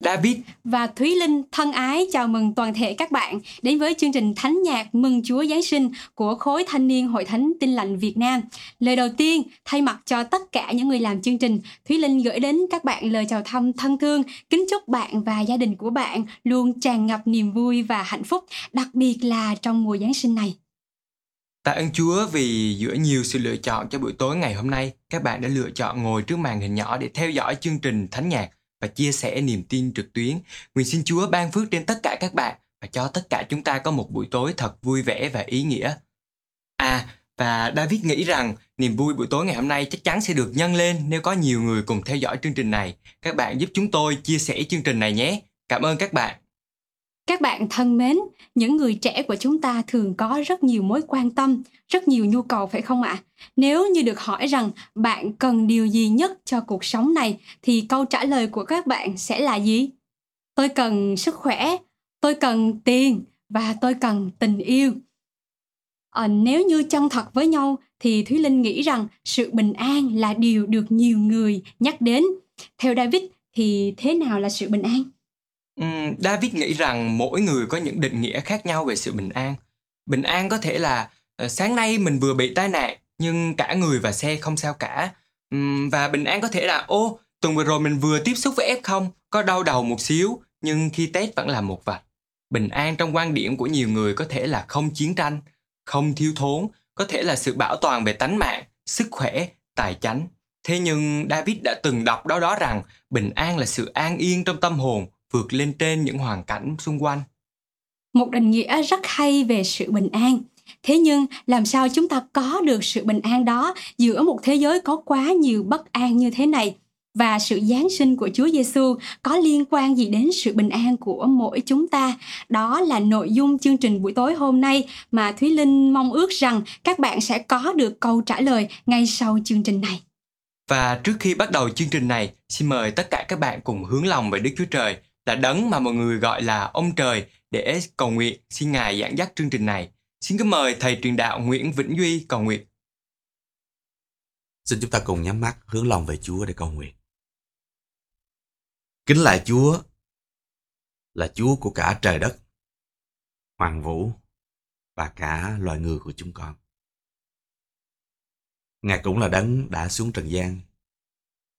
David và Thúy Linh thân ái chào mừng toàn thể các bạn đến với chương trình Thánh nhạc Mừng Chúa Giáng sinh của khối thanh niên Hội Thánh Tin lành Việt Nam. Lời đầu tiên, thay mặt cho tất cả những người làm chương trình, Thúy Linh gửi đến các bạn lời chào thăm thân thương, kính chúc bạn và gia đình của bạn luôn tràn ngập niềm vui và hạnh phúc, đặc biệt là trong mùa Giáng sinh này. Tạ ơn Chúa vì giữa nhiều sự lựa chọn cho buổi tối ngày hôm nay, các bạn đã lựa chọn ngồi trước màn hình nhỏ để theo dõi chương trình Thánh nhạc và chia sẻ niềm tin trực tuyến. Nguyện xin Chúa ban phước trên tất cả các bạn và cho tất cả chúng ta có một buổi tối thật vui vẻ và ý nghĩa. À, và David nghĩ rằng niềm vui buổi tối ngày hôm nay chắc chắn sẽ được nhân lên nếu có nhiều người cùng theo dõi chương trình này. Các bạn giúp chúng tôi chia sẻ chương trình này nhé. Cảm ơn các bạn. Các bạn thân mến, những người trẻ của chúng ta thường có rất nhiều mối quan tâm, rất nhiều nhu cầu phải không ạ? Nếu như được hỏi rằng bạn cần điều gì nhất cho cuộc sống này thì câu trả lời của các bạn sẽ là gì? Tôi cần sức khỏe, tôi cần tiền và tôi cần tình yêu. À, nếu như chân thật với nhau thì Thúy Linh nghĩ rằng sự bình an là điều được nhiều người nhắc đến. Theo David thì thế nào là sự bình an? David nghĩ rằng mỗi người có những định nghĩa khác nhau về sự bình an. Bình an có thể là ờ, sáng nay mình vừa bị tai nạn nhưng cả người và xe không sao cả. Và bình an có thể là ô tuần vừa rồi mình vừa tiếp xúc với F0 có đau đầu một xíu nhưng khi test vẫn là một vạch. Bình an trong quan điểm của nhiều người có thể là không chiến tranh, không thiếu thốn, có thể là sự bảo toàn về tánh mạng, sức khỏe, tài chánh. Thế nhưng David đã từng đọc đó đó rằng bình an là sự an yên trong tâm hồn vượt lên trên những hoàn cảnh xung quanh một định nghĩa rất hay về sự bình an thế nhưng làm sao chúng ta có được sự bình an đó giữa một thế giới có quá nhiều bất an như thế này và sự giáng sinh của Chúa Giêsu có liên quan gì đến sự bình an của mỗi chúng ta? Đó là nội dung chương trình buổi tối hôm nay mà Thúy Linh mong ước rằng các bạn sẽ có được câu trả lời ngay sau chương trình này. Và trước khi bắt đầu chương trình này, xin mời tất cả các bạn cùng hướng lòng về Đức Chúa Trời là đấng mà mọi người gọi là ông trời để cầu nguyện xin ngài giảng dắt chương trình này. Xin cứ mời thầy truyền đạo Nguyễn Vĩnh Duy cầu nguyện. Xin chúng ta cùng nhắm mắt hướng lòng về Chúa để cầu nguyện. Kính lại Chúa là Chúa của cả trời đất, hoàng vũ và cả loài người của chúng con. Ngài cũng là đấng đã xuống trần gian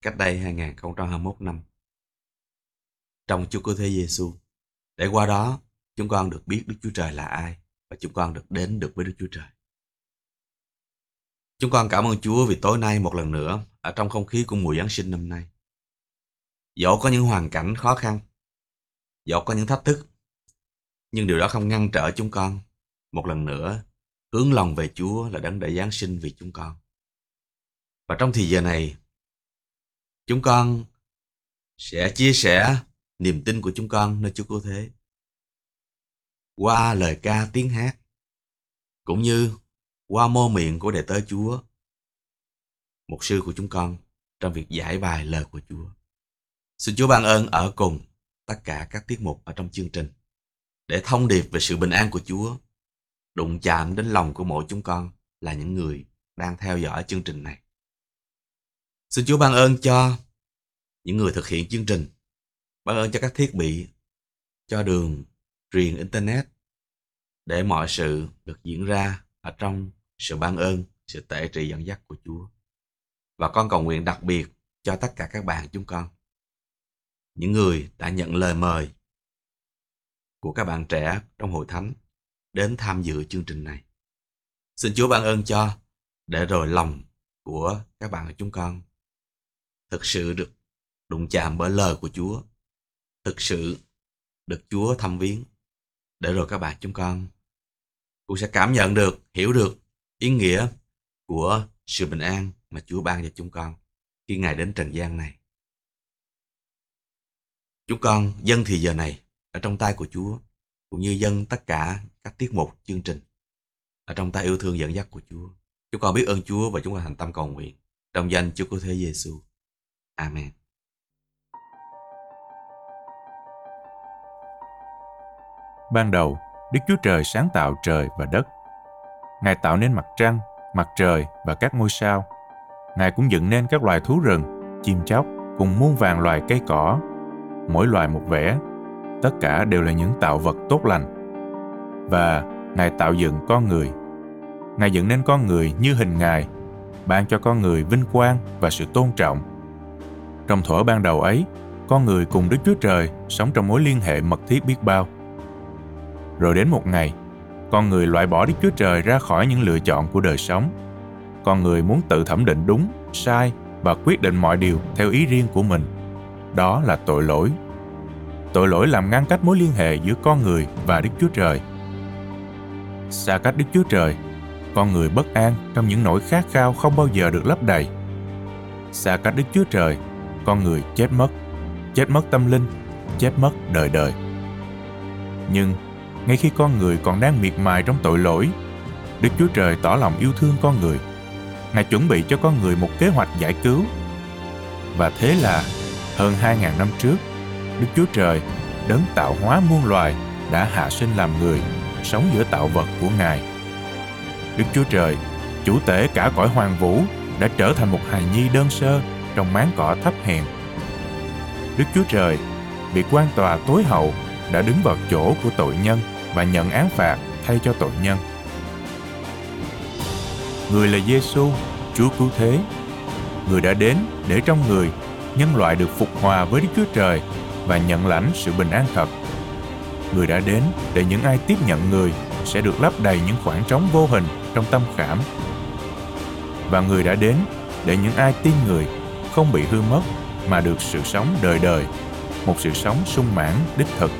cách đây 2021 năm trong Chúa Cứu Thế Giêsu. Để qua đó, chúng con được biết Đức Chúa Trời là ai và chúng con được đến được với Đức Chúa Trời. Chúng con cảm ơn Chúa vì tối nay một lần nữa ở trong không khí của mùa Giáng sinh năm nay. Dẫu có những hoàn cảnh khó khăn, dẫu có những thách thức, nhưng điều đó không ngăn trở chúng con một lần nữa hướng lòng về Chúa là đấng đã Giáng sinh vì chúng con. Và trong thì giờ này, chúng con sẽ chia sẻ niềm tin của chúng con nơi Chúa Cứu Thế. Qua lời ca tiếng hát, cũng như qua mô miệng của đệ tớ Chúa, một sư của chúng con trong việc giải bài lời của Chúa. Xin Chúa ban ơn ở cùng tất cả các tiết mục ở trong chương trình để thông điệp về sự bình an của Chúa đụng chạm đến lòng của mỗi chúng con là những người đang theo dõi chương trình này. Xin Chúa ban ơn cho những người thực hiện chương trình Ban ơn cho các thiết bị, cho đường truyền Internet để mọi sự được diễn ra ở trong sự ban ơn, sự tể trị dẫn dắt của Chúa. Và con cầu nguyện đặc biệt cho tất cả các bạn chúng con. Những người đã nhận lời mời của các bạn trẻ trong hội thánh đến tham dự chương trình này. Xin Chúa ban ơn cho để rồi lòng của các bạn chúng con thực sự được đụng chạm bởi lời của Chúa thực sự được Chúa thăm viếng để rồi các bạn chúng con cũng sẽ cảm nhận được, hiểu được ý nghĩa của sự bình an mà Chúa ban cho chúng con khi Ngài đến trần gian này. Chúng con dân thì giờ này ở trong tay của Chúa cũng như dân tất cả các tiết mục chương trình ở trong tay yêu thương dẫn dắt của Chúa. Chúng con biết ơn Chúa và chúng con thành tâm cầu nguyện trong danh Chúa của Thế Giêsu. Amen. Ban đầu, Đức Chúa Trời sáng tạo trời và đất. Ngài tạo nên mặt trăng, mặt trời và các ngôi sao. Ngài cũng dựng nên các loài thú rừng, chim chóc cùng muôn vàng loài cây cỏ. mỗi loài một vẻ tất cả đều là những tạo vật tốt lành và ngài tạo dựng con người ngài dựng nên con người như hình ngài ban cho con người vinh quang và sự tôn trọng trong thuở ban đầu ấy con người cùng đức chúa trời sống trong mối liên hệ mật thiết biết bao rồi đến một ngày, con người loại bỏ đức chúa trời ra khỏi những lựa chọn của đời sống. Con người muốn tự thẩm định đúng, sai và quyết định mọi điều theo ý riêng của mình. Đó là tội lỗi. Tội lỗi làm ngăn cách mối liên hệ giữa con người và đức chúa trời. Xa cách đức chúa trời, con người bất an trong những nỗi khát khao không bao giờ được lấp đầy. Xa cách đức chúa trời, con người chết mất. Chết mất tâm linh, chết mất đời đời. Nhưng ngay khi con người còn đang miệt mài trong tội lỗi, đức chúa trời tỏ lòng yêu thương con người. Ngài chuẩn bị cho con người một kế hoạch giải cứu. Và thế là, hơn 2.000 năm trước, đức chúa trời đấng tạo hóa muôn loài đã hạ sinh làm người, sống giữa tạo vật của ngài. Đức chúa trời, chủ tể cả cõi hoàng vũ, đã trở thành một hài nhi đơn sơ trong máng cỏ thấp hèn. Đức chúa trời, bị quan tòa tối hậu, đã đứng vào chỗ của tội nhân và nhận án phạt thay cho tội nhân người là Giêsu, Chúa cứu thế. Người đã đến để trong người nhân loại được phục hòa với Đức Chúa Trời và nhận lãnh sự bình an thật. Người đã đến để những ai tiếp nhận người sẽ được lấp đầy những khoảng trống vô hình trong tâm khảm. Và người đã đến để những ai tin người không bị hư mất mà được sự sống đời đời, một sự sống sung mãn đích thực.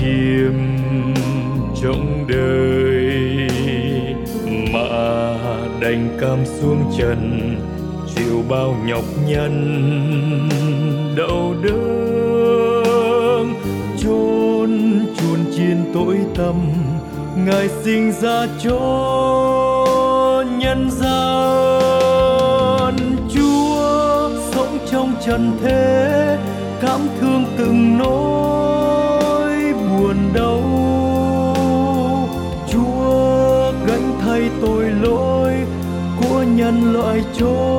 Chiêm trong đời. Mà đành cam xuống trần chịu bao nhọc nhằn, đau đớn. Chôn chôn chiên tội tâm ngài sinh ra cho nhân gian. Chúa sống trong trần thế cảm thương từng nỗi loại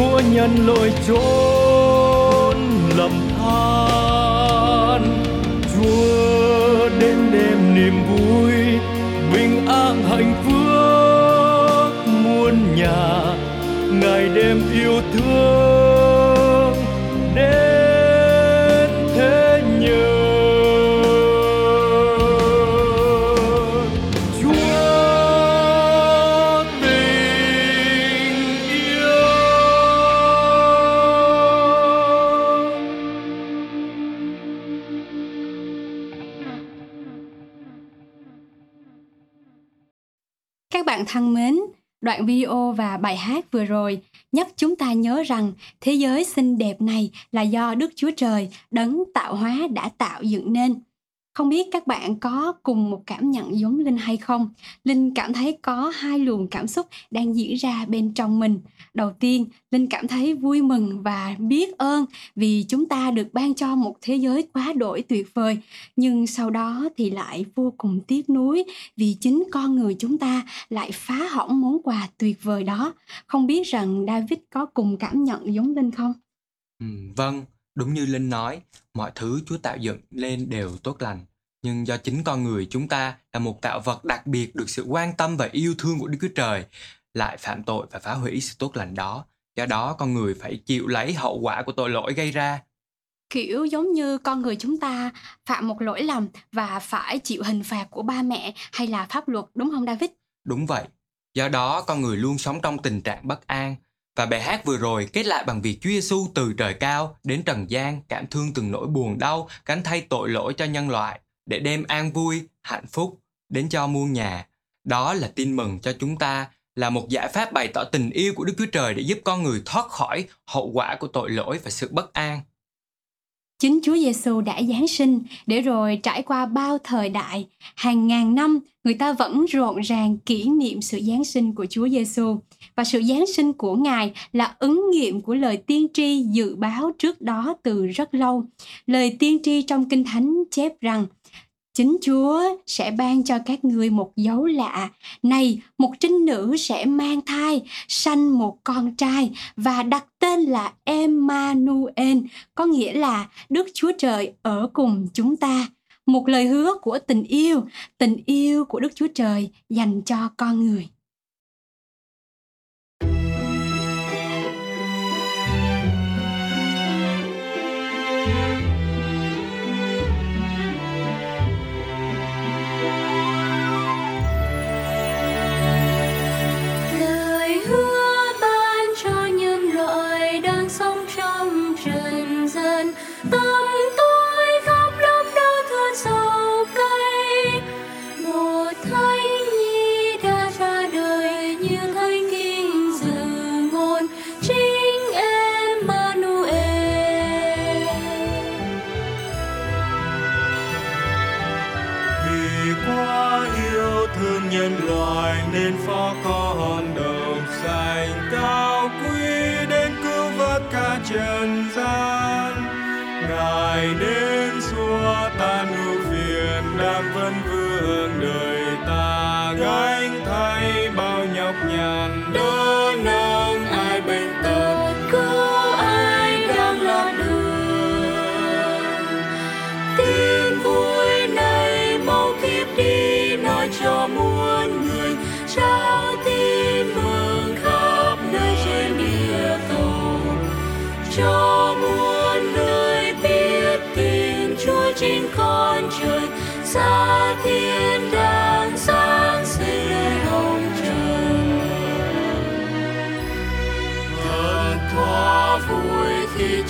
của nhân loại trốn lầm than. Chúa đến đêm niềm vui, bình an hạnh phúc muôn nhà. Ngày đêm yêu thương đoạn video và bài hát vừa rồi, nhắc chúng ta nhớ rằng thế giới xinh đẹp này là do Đức Chúa Trời đấng tạo hóa đã tạo dựng nên. Không biết các bạn có cùng một cảm nhận giống Linh hay không? Linh cảm thấy có hai luồng cảm xúc đang diễn ra bên trong mình. Đầu tiên, Linh cảm thấy vui mừng và biết ơn vì chúng ta được ban cho một thế giới quá đổi tuyệt vời. Nhưng sau đó thì lại vô cùng tiếc nuối vì chính con người chúng ta lại phá hỏng món quà tuyệt vời đó. Không biết rằng David có cùng cảm nhận giống Linh không? Ừ, vâng, đúng như Linh nói, mọi thứ Chúa tạo dựng lên đều tốt lành. Nhưng do chính con người chúng ta là một tạo vật đặc biệt được sự quan tâm và yêu thương của Đức Chúa Trời, lại phạm tội và phá hủy sự tốt lành đó. Do đó con người phải chịu lấy hậu quả của tội lỗi gây ra. Kiểu giống như con người chúng ta phạm một lỗi lầm và phải chịu hình phạt của ba mẹ hay là pháp luật đúng không David? Đúng vậy. Do đó con người luôn sống trong tình trạng bất an. Và bài hát vừa rồi kết lại bằng việc Chúa Giêsu từ trời cao đến trần gian cảm thương từng nỗi buồn đau, gánh thay tội lỗi cho nhân loại để đem an vui, hạnh phúc đến cho muôn nhà. Đó là tin mừng cho chúng ta, là một giải pháp bày tỏ tình yêu của Đức Chúa Trời để giúp con người thoát khỏi hậu quả của tội lỗi và sự bất an. Chính Chúa Giêsu đã giáng sinh để rồi trải qua bao thời đại, hàng ngàn năm người ta vẫn rộn ràng kỷ niệm sự giáng sinh của Chúa Giêsu và sự giáng sinh của Ngài là ứng nghiệm của lời tiên tri dự báo trước đó từ rất lâu. Lời tiên tri trong Kinh Thánh chép rằng Chính Chúa sẽ ban cho các ngươi một dấu lạ. Này, một trinh nữ sẽ mang thai, sanh một con trai và đặt tên là Emmanuel, có nghĩa là Đức Chúa Trời ở cùng chúng ta. Một lời hứa của tình yêu, tình yêu của Đức Chúa Trời dành cho con người. Loại nên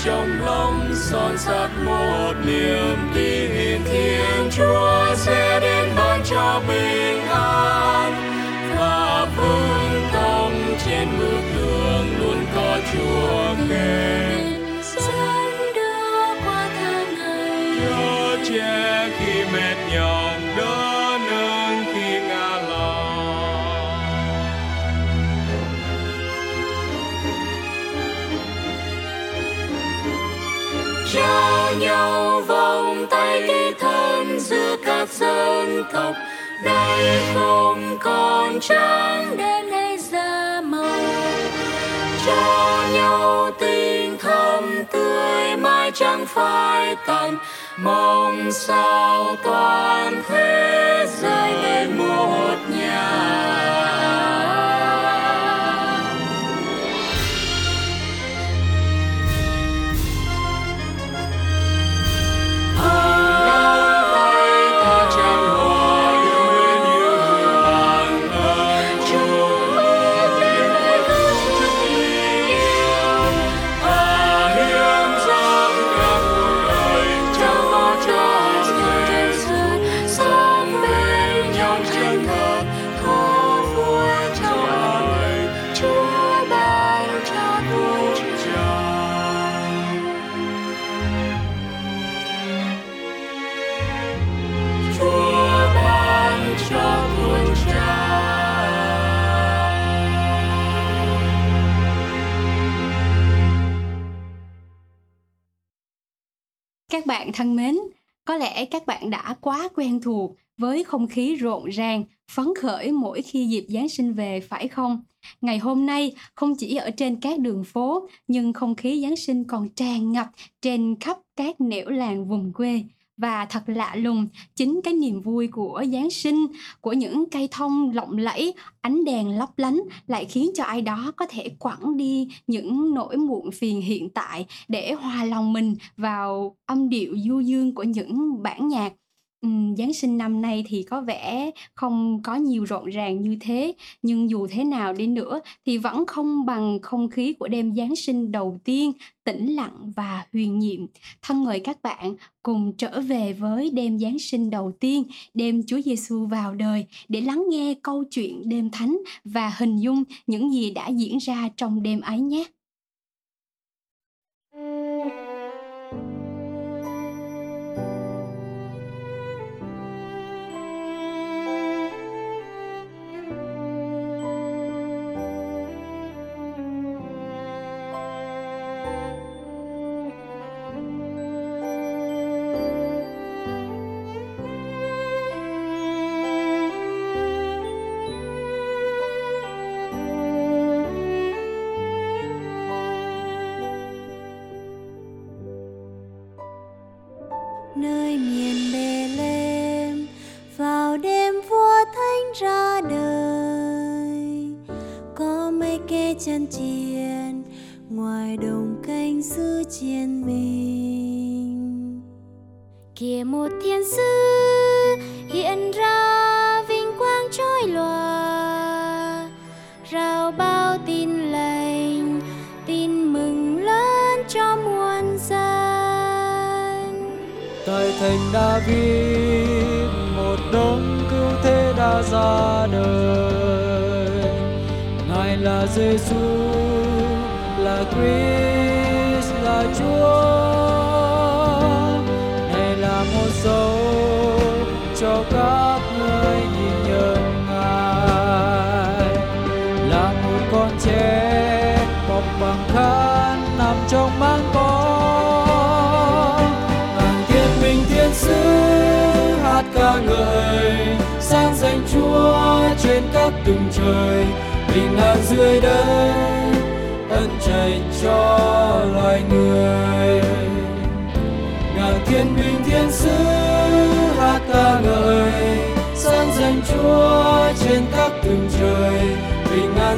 trong lòng son sắt một niềm tin thiên chúa sẽ đến ban cho bình an. Và vương tâm trên bước đường luôn có chúa nhau vòng tay kết thân giữa các dân tộc. Đây không còn trắng đen hay da màu cho nhau tình thầm tươi mãi chẳng phai tàn. Mong sao toàn thế giới lên một nhà. Bạn thân mến, có lẽ các bạn đã quá quen thuộc với không khí rộn ràng, phấn khởi mỗi khi dịp Giáng sinh về phải không? Ngày hôm nay, không chỉ ở trên các đường phố, nhưng không khí Giáng sinh còn tràn ngập trên khắp các nẻo làng vùng quê. Và thật lạ lùng, chính cái niềm vui của Giáng sinh, của những cây thông lộng lẫy, ánh đèn lấp lánh lại khiến cho ai đó có thể quẳng đi những nỗi muộn phiền hiện tại để hòa lòng mình vào âm điệu du dương của những bản nhạc. Ừm, Giáng sinh năm nay thì có vẻ không có nhiều rộn ràng như thế nhưng dù thế nào đi nữa thì vẫn không bằng không khí của đêm Giáng sinh đầu tiên tĩnh lặng và huyền nhiệm. Thân mời các bạn cùng trở về với đêm Giáng sinh đầu tiên, đêm Chúa Giêsu vào đời để lắng nghe câu chuyện đêm thánh và hình dung những gì đã diễn ra trong đêm ấy nhé.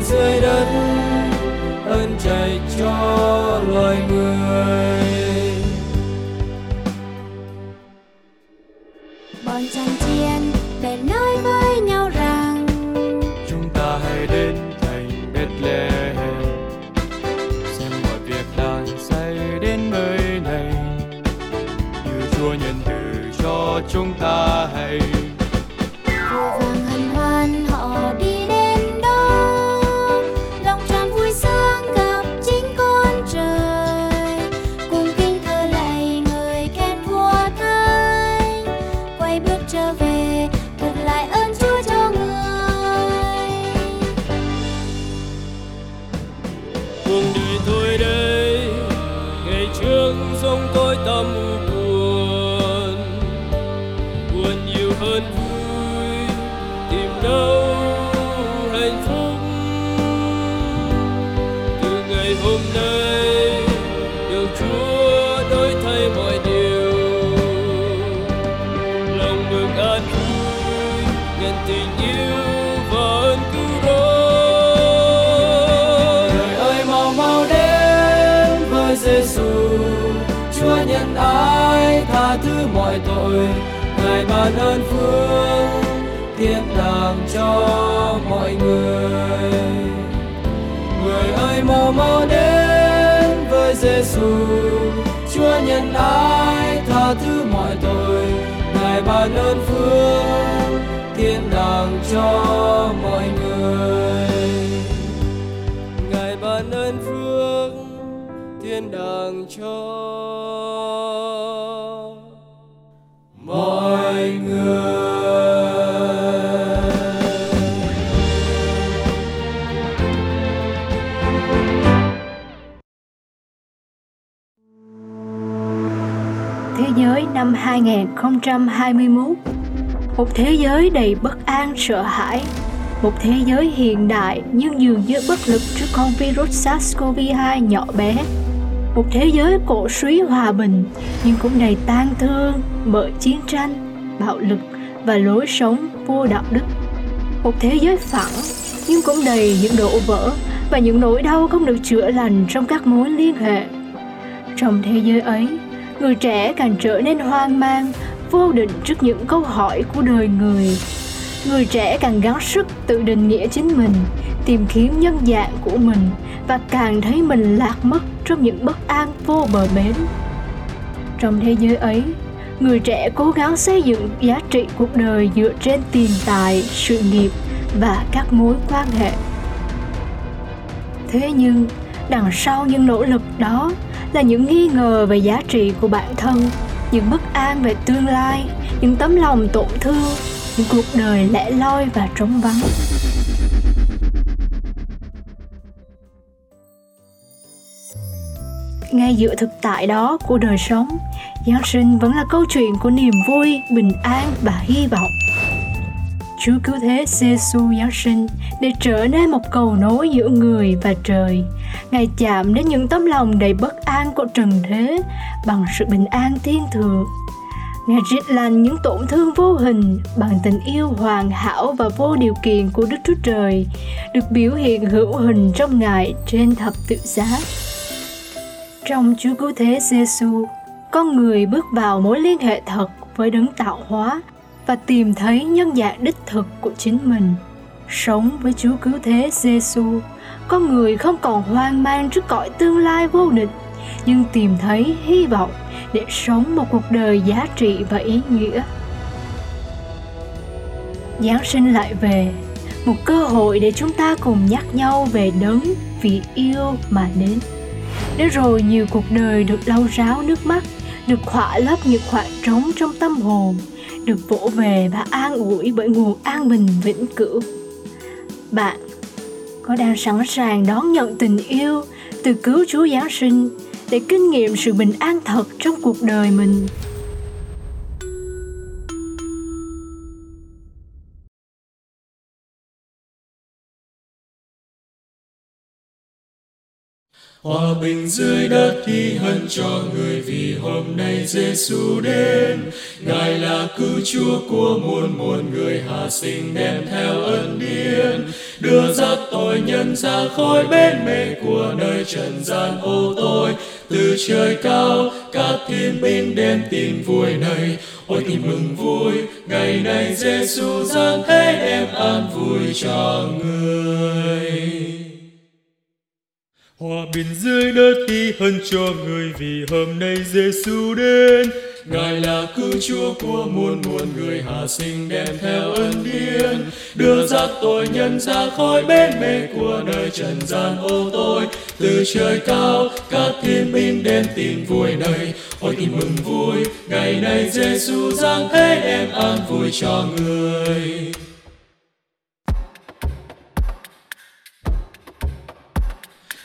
Dưới đất ơn trời cho loài người. Giêsu Chúa nhân ái, tha thứ mọi tội. Ngài ban ơn phước, thiên đàng cho mọi người. 2021 Một thế giới đầy bất an sợ hãi. Một thế giới hiện đại nhưng dường như bất lực trước con virus SARS-CoV-2 nhỏ bé. Một thế giới cổ suý hòa bình nhưng cũng đầy tang thương bởi chiến tranh, bạo lực và lối sống vô đạo đức. Một thế giới phẳng nhưng cũng đầy những đổ vỡ và những nỗi đau không được chữa lành trong các mối liên hệ. Trong thế giới ấy người trẻ càng trở nên hoang mang, vô định trước những câu hỏi của đời người. Người trẻ càng gắng sức tự định nghĩa chính mình, tìm kiếm nhân dạng của mình và càng thấy mình lạc mất trong những bất an vô bờ bến. Trong thế giới ấy, người trẻ cố gắng xây dựng giá trị cuộc đời dựa trên tiền tài, sự nghiệp và các mối quan hệ. Thế nhưng, đằng sau những nỗ lực đó là những nghi ngờ về giá trị của bản thân, những bất an về tương lai, những tấm lòng tổn thương, những cuộc đời lẻ loi và trống vắng. Ngay giữa thực tại đó của đời sống, giáng sinh vẫn là câu chuyện của niềm vui, bình an và hy vọng. Chúa cứu thế Giêsu Giáng sinh để trở nên một cầu nối giữa người và trời. Ngài chạm đến những tấm lòng đầy bất an của trần thế bằng sự bình an thiên thượng. Ngài rít lành những tổn thương vô hình bằng tình yêu hoàn hảo và vô điều kiện của Đức Chúa Trời, được biểu hiện hữu hình trong Ngài trên thập tự giá. Trong Chúa Cứu Thế Giêsu, con người bước vào mối liên hệ thật với đấng tạo hóa và tìm thấy nhân dạng đích thực của chính mình. Sống với Chúa Cứu Thế Giêsu, con người không còn hoang mang trước cõi tương lai vô định, nhưng tìm thấy hy vọng để sống một cuộc đời giá trị và ý nghĩa. Giáng sinh lại về, một cơ hội để chúng ta cùng nhắc nhau về đấng vì yêu mà đến. Để rồi nhiều cuộc đời được lau ráo nước mắt, được khỏa lấp những khoảng trống trong tâm hồn, được vỗ về và an ủi bởi nguồn an bình vĩnh cửu. Bạn có đang sẵn sàng đón nhận tình yêu từ cứu Chúa Giáng sinh để kinh nghiệm sự bình an thật trong cuộc đời mình? Hòa bình dưới đất thì hân cho người vì hôm nay Giêsu đến. Ngài là cứu Chúa của muôn muôn người hạ sinh đem theo ân điển, đưa dắt tội nhân ra khỏi bên mê của nơi trần gian ô tôi. Từ trời cao, các thiên binh đem tin vui này, ôi tin mừng vui, ngày nay Giêsu giáng thế đem an vui cho người. Hòa bình dưới đất đi hơn cho người vì hôm nay Giêsu đến. ngài là cứu chúa của muôn muôn người hạ sinh đem theo ân điển. Đưa ra tội nhân ra khỏi bên mê của đời trần gian, ô tôi. Từ trời cao, các thiên binh đem tin vui này ôi tin mừng vui, ngày nay Giêsu giáng thế đem an vui cho người.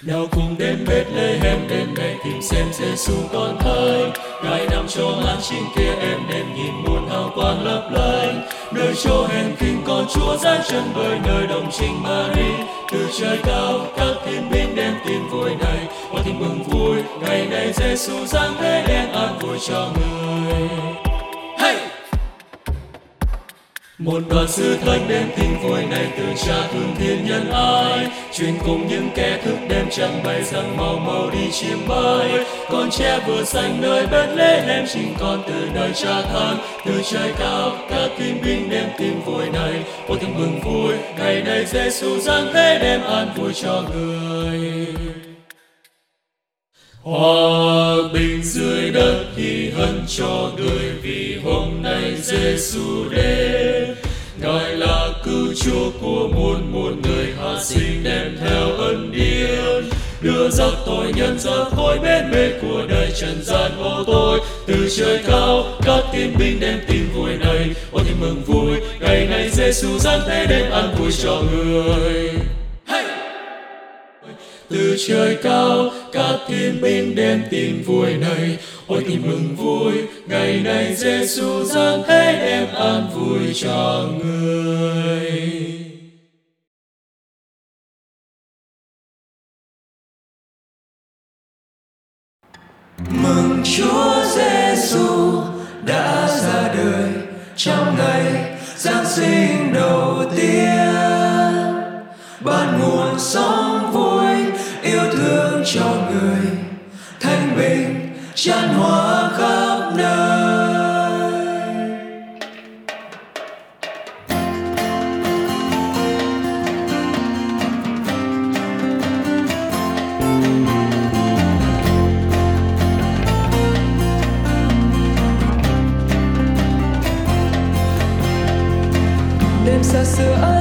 Nào cùng đến Bethlehem đêm nay tìm xem Giêsu con thai ngài nằm chỗ an chính kia em đêm nhìn muôn hào quang lấp lánh. Nơi chỗ hèn kinh con Chúa giáng chân bởi nơi đồng trinh Mary. Từ trời cao, các thiên binh đem tin vui này. Và tin mừng vui, ngày này Giêsu giáng thế đem an vui cho người một đoàn sư thánh đem tin vui này từ cha thương thiên nhân ai truyền cùng những kẻ thức đêm trăng bay rằng mau mau đi chiêm bay con trẻ vừa xanh nơi bên lễ em chính con từ nơi cha thăng từ trời cao, các thiên binh đem tin vui này. Ôi thương mừng vui, ngày nay Giêsu giáng thế đem an vui cho người. Hòa bình dưới đất thì hân cho người vì hôm nay Giêsu đến. Ngài là cứu chúa của muôn muôn người hạ sinh đem theo ân điển. Đưa giặc tội nhân ra khỏi bên mê của đời, trần gian ô tôi từ trời cao, các tiên binh đem tin vui này. Ôi, tin mừng vui, ngày nay Giêsu giáng thế đem an vui cho người. Từ trời cao, các thiên binh đem tin vui này ôi tìm mừng vui, ngày nay Giêsu giáng thế đem an vui cho người. Mừng Chúa Giêsu đã ra đời trong ngày Giáng sinh đầu tiên. Ban nguồn sống vui, yêu thương cho người thanh bình chan hòa khắp nơi. Đêm xa xưa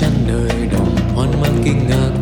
nơi chân đời đồng hoan mang kinh ngạc.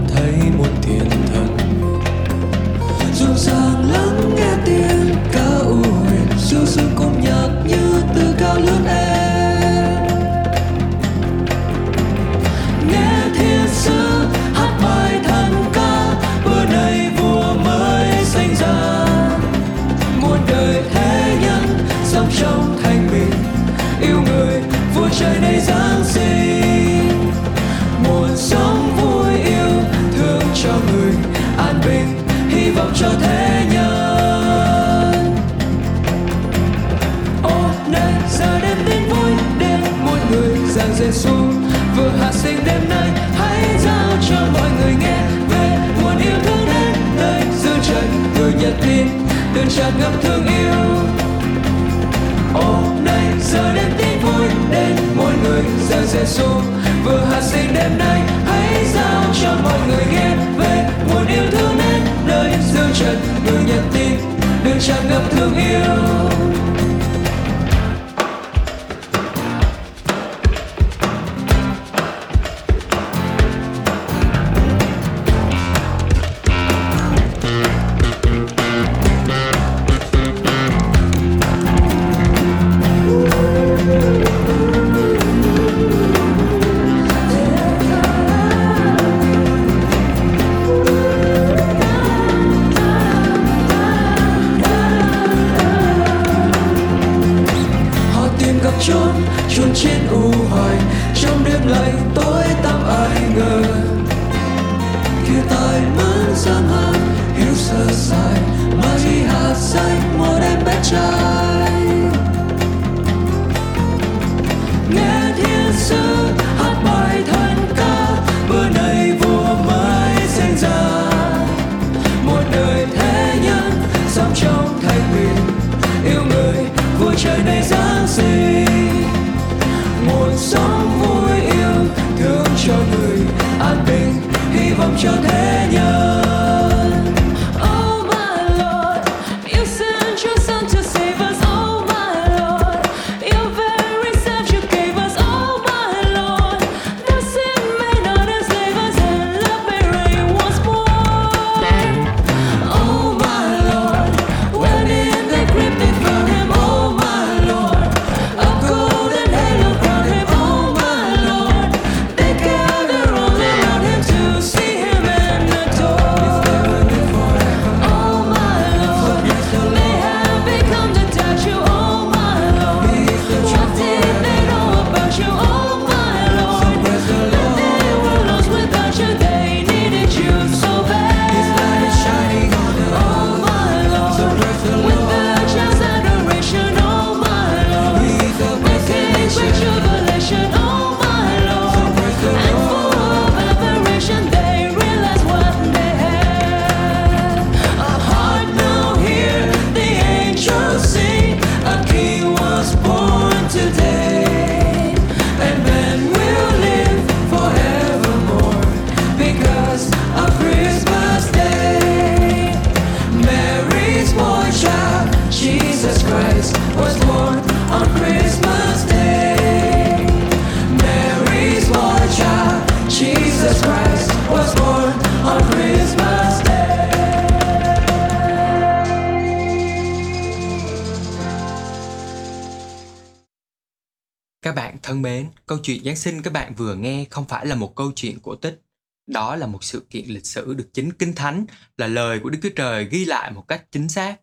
Giáng sinh các bạn vừa nghe không phải là một câu chuyện cổ tích. Đó là một sự kiện lịch sử được chính Kinh Thánh là lời của Đức Chúa Trời ghi lại một cách chính xác.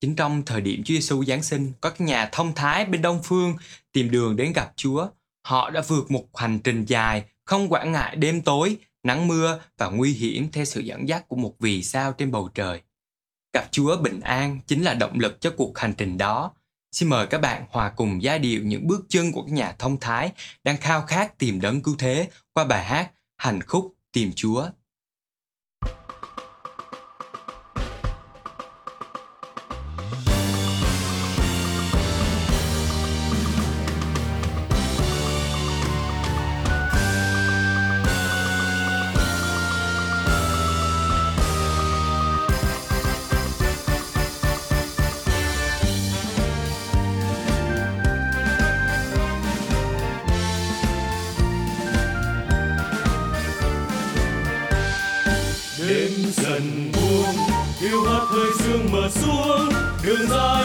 Chính trong thời điểm Chúa Giêsu Giáng sinh, có các nhà thông thái bên Đông Phương tìm đường đến gặp Chúa. Họ đã vượt một hành trình dài, không quản ngại đêm tối, nắng mưa và nguy hiểm theo sự dẫn dắt của một vì sao trên bầu trời. Gặp Chúa bình an chính là động lực cho cuộc hành trình đó. Xin mời các bạn hòa cùng giai điệu những bước chân của các nhà thông thái đang khao khát tìm đấng cứu thế qua bài hát Hành khúc tìm Chúa. Đường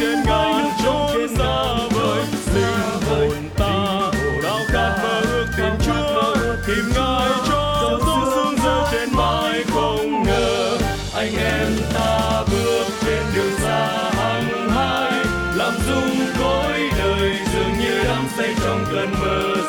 trên ngàn chốn xa vời. linh hồn ta cao khát mơ ước tìm chúa tìm ngài cho gió sương rơi trên mái không ngờ. Anh em ta bước trên đường xa hăng hái làm rung cõi đời dường như đắm say trong cơn mơ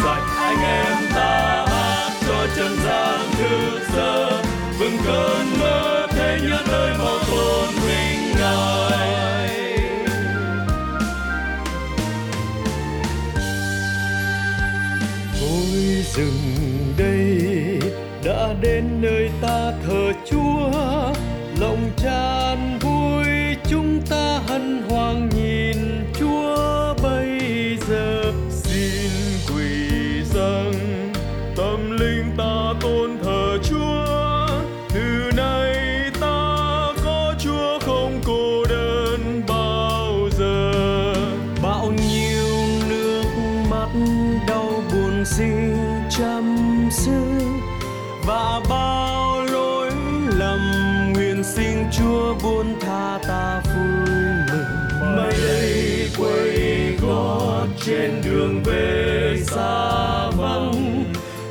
muốn tha ta vui mừng. Mai đây quay gót trên đường về xa vắng.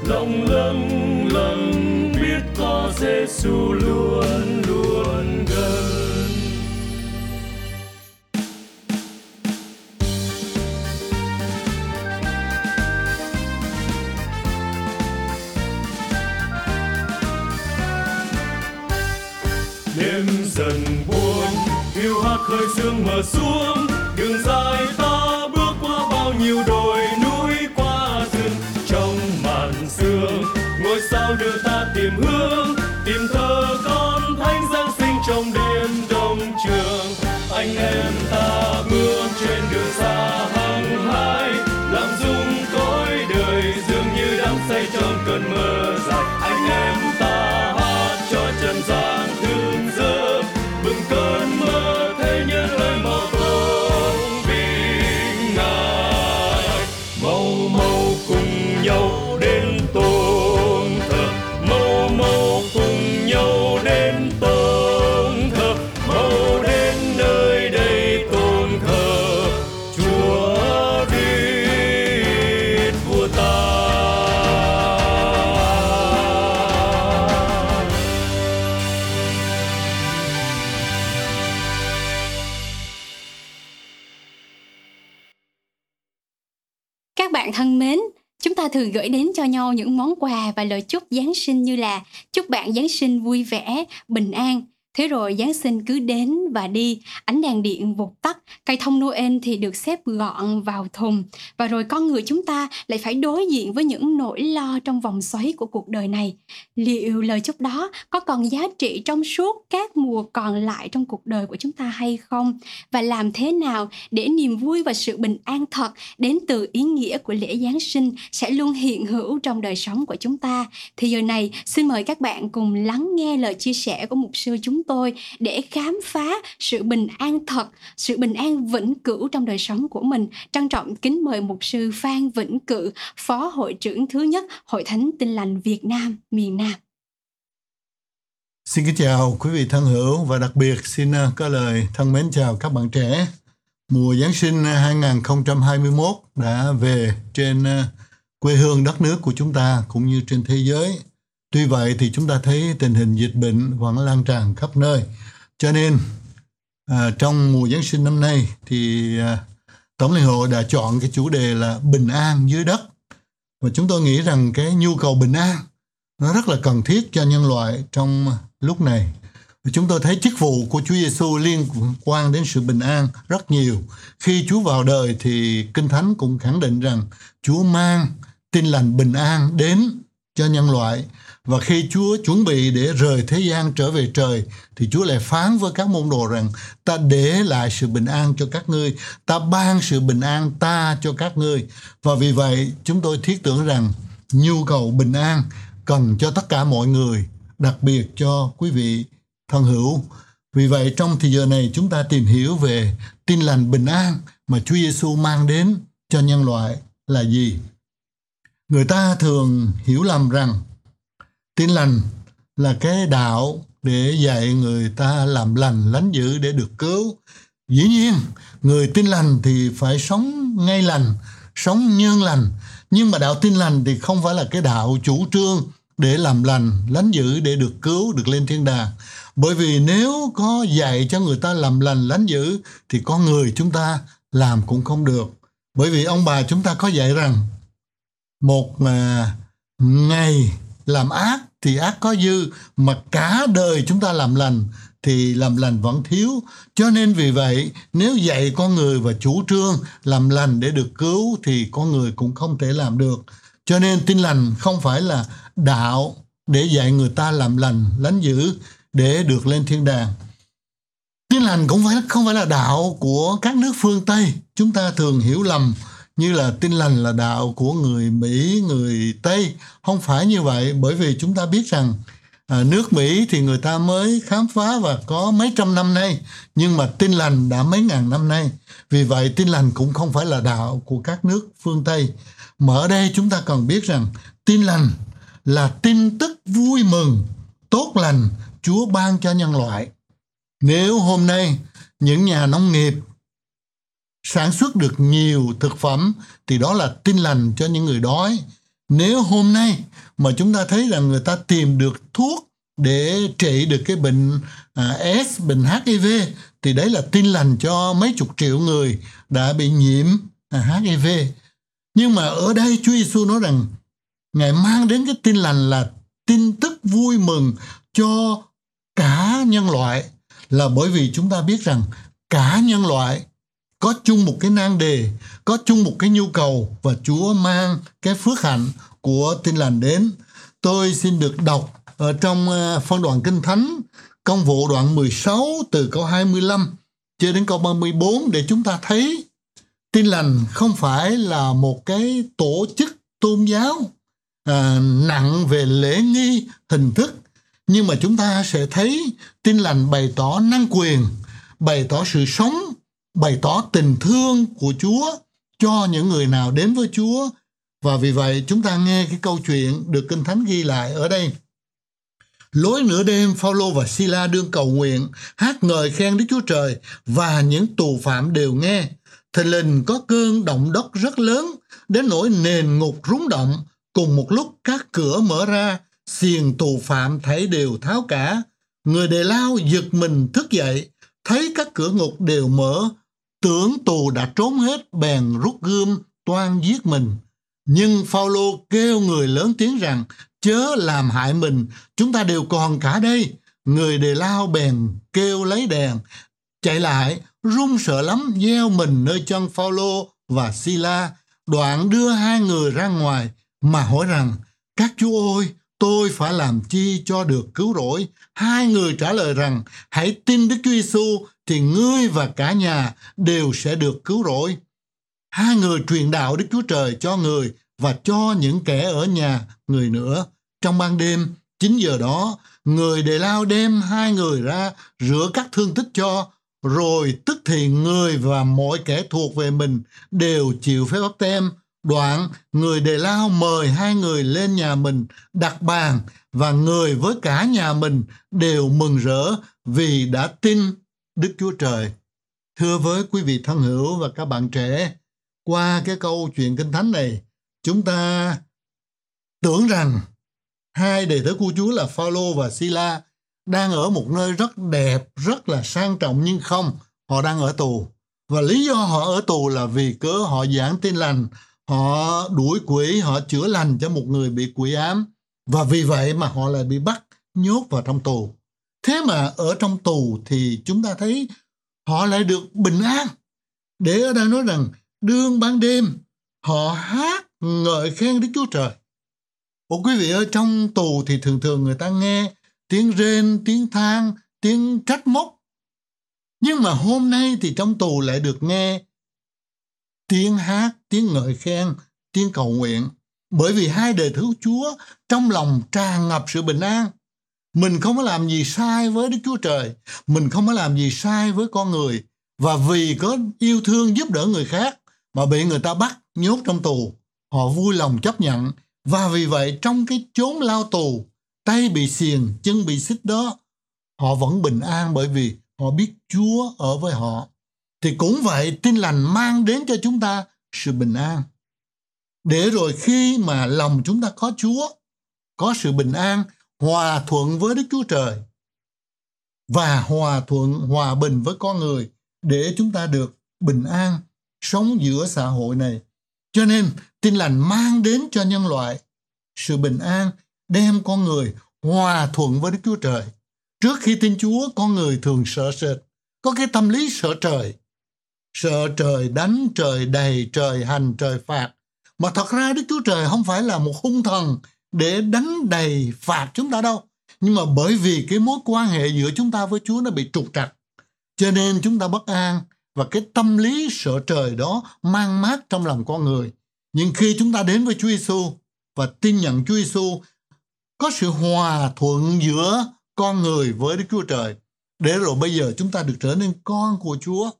Lòng lâng lâng biết có Giêsu luôn đưa ta tìm gửi đến cho nhau những món quà và lời chúc Giáng sinh như là chúc bạn Giáng sinh vui vẻ, bình an. Thế rồi Giáng sinh cứ đến và đi, ánh đèn điện vụt tắt, cây thông Noel thì được xếp gọn vào thùng. Và rồi con người chúng ta lại phải đối diện với những nỗi lo trong vòng xoáy của cuộc đời này. Liệu lời chúc đó có còn giá trị trong suốt các mùa còn lại trong cuộc đời của chúng ta hay không? Và làm thế nào để niềm vui và sự bình an thật đến từ ý nghĩa của lễ Giáng sinh sẽ luôn hiện hữu trong đời sống của chúng ta? Thì giờ này xin mời các bạn cùng lắng nghe lời chia sẻ của mục sư chúng tôi để khám phá sự bình an thật, sự bình an vĩnh cửu trong đời sống của mình. Trân trọng kính mời mục sư Phan Vĩnh Cự, Phó Hội trưởng thứ nhất Hội Thánh Tin Lành Việt Nam, miền Nam. Xin kính chào quý vị thân hữu và đặc biệt xin ờ, có lời thân mến chào các bạn trẻ. Mùa Giáng sinh ờ, 2021 đã về trên ờ, quê hương đất nước của chúng ta cũng như trên thế giới. Tuy vậy thì chúng ta thấy tình hình dịch bệnh vẫn lan tràn khắp nơi. Cho nên à, trong mùa Giáng sinh năm nay thì à, Tổng liên hội đã chọn cái chủ đề là bình an dưới đất. Và chúng tôi nghĩ rằng cái nhu cầu bình an nó rất là cần thiết cho nhân loại trong lúc này. Và chúng tôi thấy chức vụ của Chúa Giêsu liên quan đến sự bình an rất nhiều. Khi Chúa vào đời thì Kinh Thánh cũng khẳng định rằng Chúa mang tin lành bình an đến cho nhân loại và khi Chúa chuẩn bị để rời thế gian trở về trời thì Chúa lại phán với các môn đồ rằng ta để lại sự bình an cho các ngươi, ta ban sự bình an ta cho các ngươi. Và vì vậy chúng tôi thiết tưởng rằng nhu cầu bình an cần cho tất cả mọi người, đặc biệt cho quý vị thân hữu. Vì vậy trong thời giờ này chúng ta tìm hiểu về tin lành bình an mà Chúa Giêsu mang đến cho nhân loại là gì? Người ta thường hiểu lầm rằng tin lành là cái đạo để dạy người ta làm lành, lánh dữ để được cứu. Dĩ nhiên, người tin lành thì phải sống ngay lành, sống nhân lành. Nhưng mà đạo tin lành thì không phải là cái đạo chủ trương để làm lành, lánh dữ để được cứu, được lên thiên đàng. Bởi vì nếu có dạy cho người ta làm lành, lánh dữ thì con người chúng ta làm cũng không được. Bởi vì ông bà chúng ta có dạy rằng, một à, ngày làm ác thì ác có dư, mà cả đời chúng ta làm lành thì làm lành vẫn thiếu. Cho nên vì vậy, nếu dạy con người và chủ trương làm lành để được cứu thì con người cũng không thể làm được. Cho nên tin lành không phải là đạo để dạy người ta làm lành, lánh dữ để được lên thiên đàng. Tin lành cũng phải không phải là đạo của các nước phương tây. Chúng ta thường hiểu lầm như là tin lành là đạo của người Mỹ, người Tây. Không phải như vậy bởi vì chúng ta biết rằng à, nước Mỹ thì người ta mới khám phá và có mấy trăm năm nay nhưng mà tin lành đã mấy ngàn năm nay. Vì vậy tin lành cũng không phải là đạo của các nước phương Tây. Mà ở đây chúng ta cần biết rằng tin lành là tin tức vui mừng, tốt lành Chúa ban cho nhân loại. Nếu hôm nay những nhà nông nghiệp sản xuất được nhiều thực phẩm thì đó là tin lành cho những người đói. Nếu hôm nay mà chúng ta thấy rằng người ta tìm được thuốc để trị được cái bệnh à, S, bệnh HIV thì đấy là tin lành cho mấy chục triệu người đã bị nhiễm à, HIV. Nhưng mà ở đây Chúa Giêsu nói rằng Ngài mang đến cái tin lành là tin tức vui mừng cho cả nhân loại là bởi vì chúng ta biết rằng cả nhân loại có chung một cái nan đề, có chung một cái nhu cầu và Chúa mang cái phước hạnh của tin lành đến. Tôi xin được đọc ở trong ờ, phân đoạn Kinh Thánh công vụ đoạn 16 từ câu 25 cho đến câu 34 để chúng ta thấy tin lành không phải là một cái tổ chức tôn giáo à, nặng về lễ nghi hình thức nhưng mà chúng ta sẽ thấy tin lành bày tỏ năng quyền bày tỏ sự sống bày tỏ tình thương của Chúa cho những người nào đến với Chúa. Và vì vậy chúng ta nghe cái câu chuyện được Kinh Thánh ghi lại ở đây. Lối nửa đêm, Phaolô và Sila đương cầu nguyện, hát ngợi khen Đức Chúa Trời và những tù phạm đều nghe. Thình lình có cơn động đất rất lớn, đến nỗi nền ngục rúng động. Cùng một lúc các cửa mở ra, xiềng tù phạm thấy đều tháo cả. Người đề lao giật mình thức dậy, thấy các cửa ngục đều mở, tưởng tù đã trốn hết bèn rút gươm toan giết mình. Nhưng Phaolô kêu người lớn tiếng rằng chớ làm hại mình, chúng ta đều còn cả đây. người đề lao bèn kêu lấy đèn, chạy lại, run sợ lắm, gieo mình nơi chân Phaolô và Sila, đoạn đưa hai người ra ngoài mà hỏi rằng, các chú ơi, tôi phải làm chi cho được cứu rỗi? Hai người trả lời rằng, hãy tin Đức Chúa Giêsu thì ngươi và cả nhà đều sẽ được cứu rỗi. Hai người truyền đạo Đức Chúa Trời cho người và cho những kẻ ở nhà người nữa. Trong ban đêm, 9 giờ đó, người đề lao đem hai người ra rửa các thương tích cho, rồi tức thì người và mọi kẻ thuộc về mình đều chịu phép bắp tem. Đoạn, người đề lao mời hai người lên nhà mình đặt bàn và người với cả nhà mình đều mừng rỡ vì đã tin Đức Chúa Trời. Thưa với quý vị thân hữu và các bạn trẻ, qua cái câu chuyện kinh thánh này, chúng ta tưởng rằng hai đệ tử của Chúa là Phaolô và Sila đang ở một nơi rất đẹp, rất là sang trọng nhưng không, họ đang ở tù. Và lý do họ ở tù là vì cớ họ giảng tin lành, họ đuổi quỷ, họ chữa lành cho một người bị quỷ ám. Và vì vậy mà họ lại bị bắt, nhốt vào trong tù. Thế mà ở trong tù thì chúng ta thấy họ lại được bình an. Để ở đây nói rằng đương ban đêm họ hát ngợi khen Đức Chúa Trời. Ủa quý vị ở trong tù thì thường thường người ta nghe tiếng rên, tiếng than, tiếng trách móc. Nhưng mà hôm nay thì trong tù lại được nghe tiếng hát, tiếng ngợi khen, tiếng cầu nguyện. Bởi vì hai đời thứ Chúa trong lòng tràn ngập sự bình an. Mình không có làm gì sai với Đức Chúa Trời. Mình không có làm gì sai với con người. Và vì có yêu thương giúp đỡ người khác mà bị người ta bắt nhốt trong tù, họ vui lòng chấp nhận. Và vì vậy trong cái chốn lao tù, tay bị xiềng, chân bị xích đó, họ vẫn bình an bởi vì họ biết Chúa ở với họ. Thì cũng vậy, tin lành mang đến cho chúng ta sự bình an. Để rồi khi mà lòng chúng ta có Chúa, có sự bình an, hòa thuận với Đức Chúa Trời và hòa thuận, hòa bình với con người để chúng ta được bình an sống giữa xã hội này. Cho nên tin lành mang đến cho nhân loại sự bình an, đem con người hòa thuận với Đức Chúa Trời. Trước khi tin Chúa, con người thường sợ sệt, có cái tâm lý sợ trời. Sợ trời đánh, trời đầy, trời hành, trời phạt. Mà thật ra Đức Chúa Trời không phải là một hung thần để đánh đầy phạt chúng ta đâu. Nhưng mà bởi vì cái mối quan hệ giữa chúng ta với Chúa nó bị trục trặc. Cho nên chúng ta bất an và cái tâm lý sợ trời đó mang mát trong lòng con người. Nhưng khi chúng ta đến với Chúa Giêsu và tin nhận Chúa Giêsu có sự hòa thuận giữa con người với Đức Chúa Trời, để rồi bây giờ chúng ta được trở nên con của Chúa.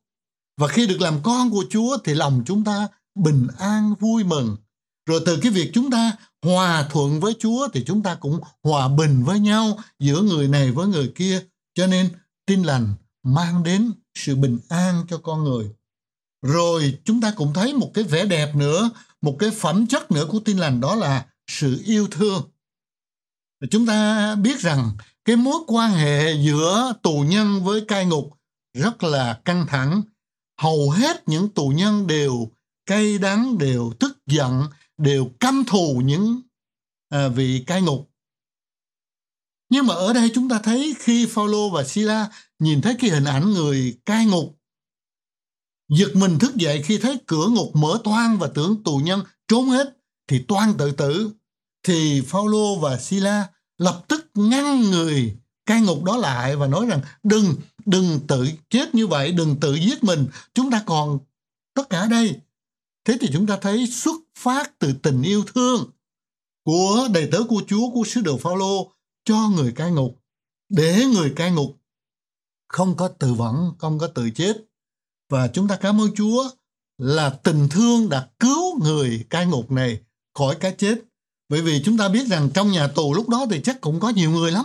Và khi được làm con của Chúa thì lòng chúng ta bình an, vui mừng. Rồi từ cái việc chúng ta hòa thuận với Chúa thì chúng ta cũng hòa bình với nhau giữa người này với người kia. Cho nên tin lành mang đến sự bình an cho con người. Rồi chúng ta cũng thấy một cái vẻ đẹp nữa, một cái phẩm chất nữa của tin lành đó là sự yêu thương. Chúng ta biết rằng cái mối quan hệ giữa tù nhân với cai ngục rất là căng thẳng. Hầu hết những tù nhân đều cay đắng, đều tức giận, đều căm thù những à, vị cai ngục. Nhưng mà ở đây chúng ta thấy khi Phaolô và Sila nhìn thấy cái hình ảnh người cai ngục giật mình thức dậy khi thấy cửa ngục mở toang và tưởng tù nhân trốn hết thì toan tự tử thì Phaolô và Sila lập tức ngăn người cai ngục đó lại và nói rằng đừng đừng tự chết như vậy đừng tự giết mình chúng ta còn tất cả đây thế thì chúng ta thấy xuất phát từ tình yêu thương của đầy tớ của Chúa, của sứ đồ Phaolô cho người cai ngục. Để người cai ngục không có tự vẫn không có tự chết. Và chúng ta cảm ơn Chúa là tình thương đã cứu người cai ngục này khỏi cái chết. Bởi vì chúng ta biết rằng trong nhà tù lúc đó thì chắc cũng có nhiều người lắm.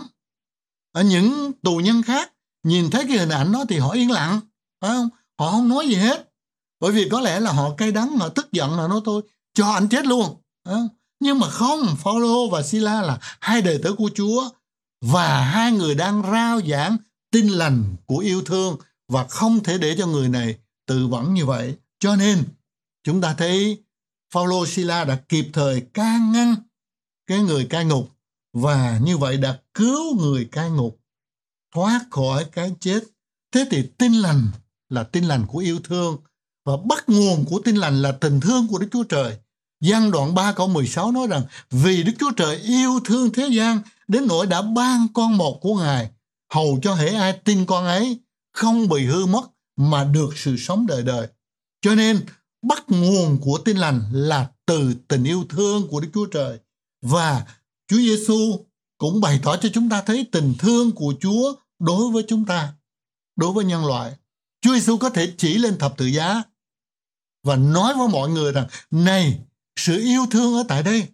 Ở những tù nhân khác, nhìn thấy cái hình ảnh đó thì họ yên lặng, phải không? Họ không nói gì hết bởi vì có lẽ là họ cay đắng họ tức giận là nói tôi cho anh chết luôn à, nhưng mà không Phaolô và Sila là hai đệ tử của Chúa và hai người đang rao giảng tin lành của yêu thương và không thể để cho người này tự vẫn như vậy. Cho nên chúng ta thấy Phaolô Sila đã kịp thời can ngăn cái người cai ngục và như vậy đã cứu người cai ngục thoát khỏi cái chết. Thế thì tin lành là tin lành của yêu thương và bắt nguồn của tin lành là tình thương của Đức Chúa Trời. Giăng đoạn 3 câu 16 nói rằng vì Đức Chúa Trời yêu thương thế gian đến nỗi đã ban con một của Ngài hầu cho hễ ai tin con ấy không bị hư mất mà được sự sống đời đời. Cho nên bắt nguồn của tin lành là từ tình yêu thương của Đức Chúa Trời và Chúa Giêsu cũng bày tỏ cho chúng ta thấy tình thương của Chúa đối với chúng ta, đối với nhân loại. Chúa Giêsu có thể chỉ lên thập tự giá và nói với mọi người rằng, này, sự yêu thương ở tại đây.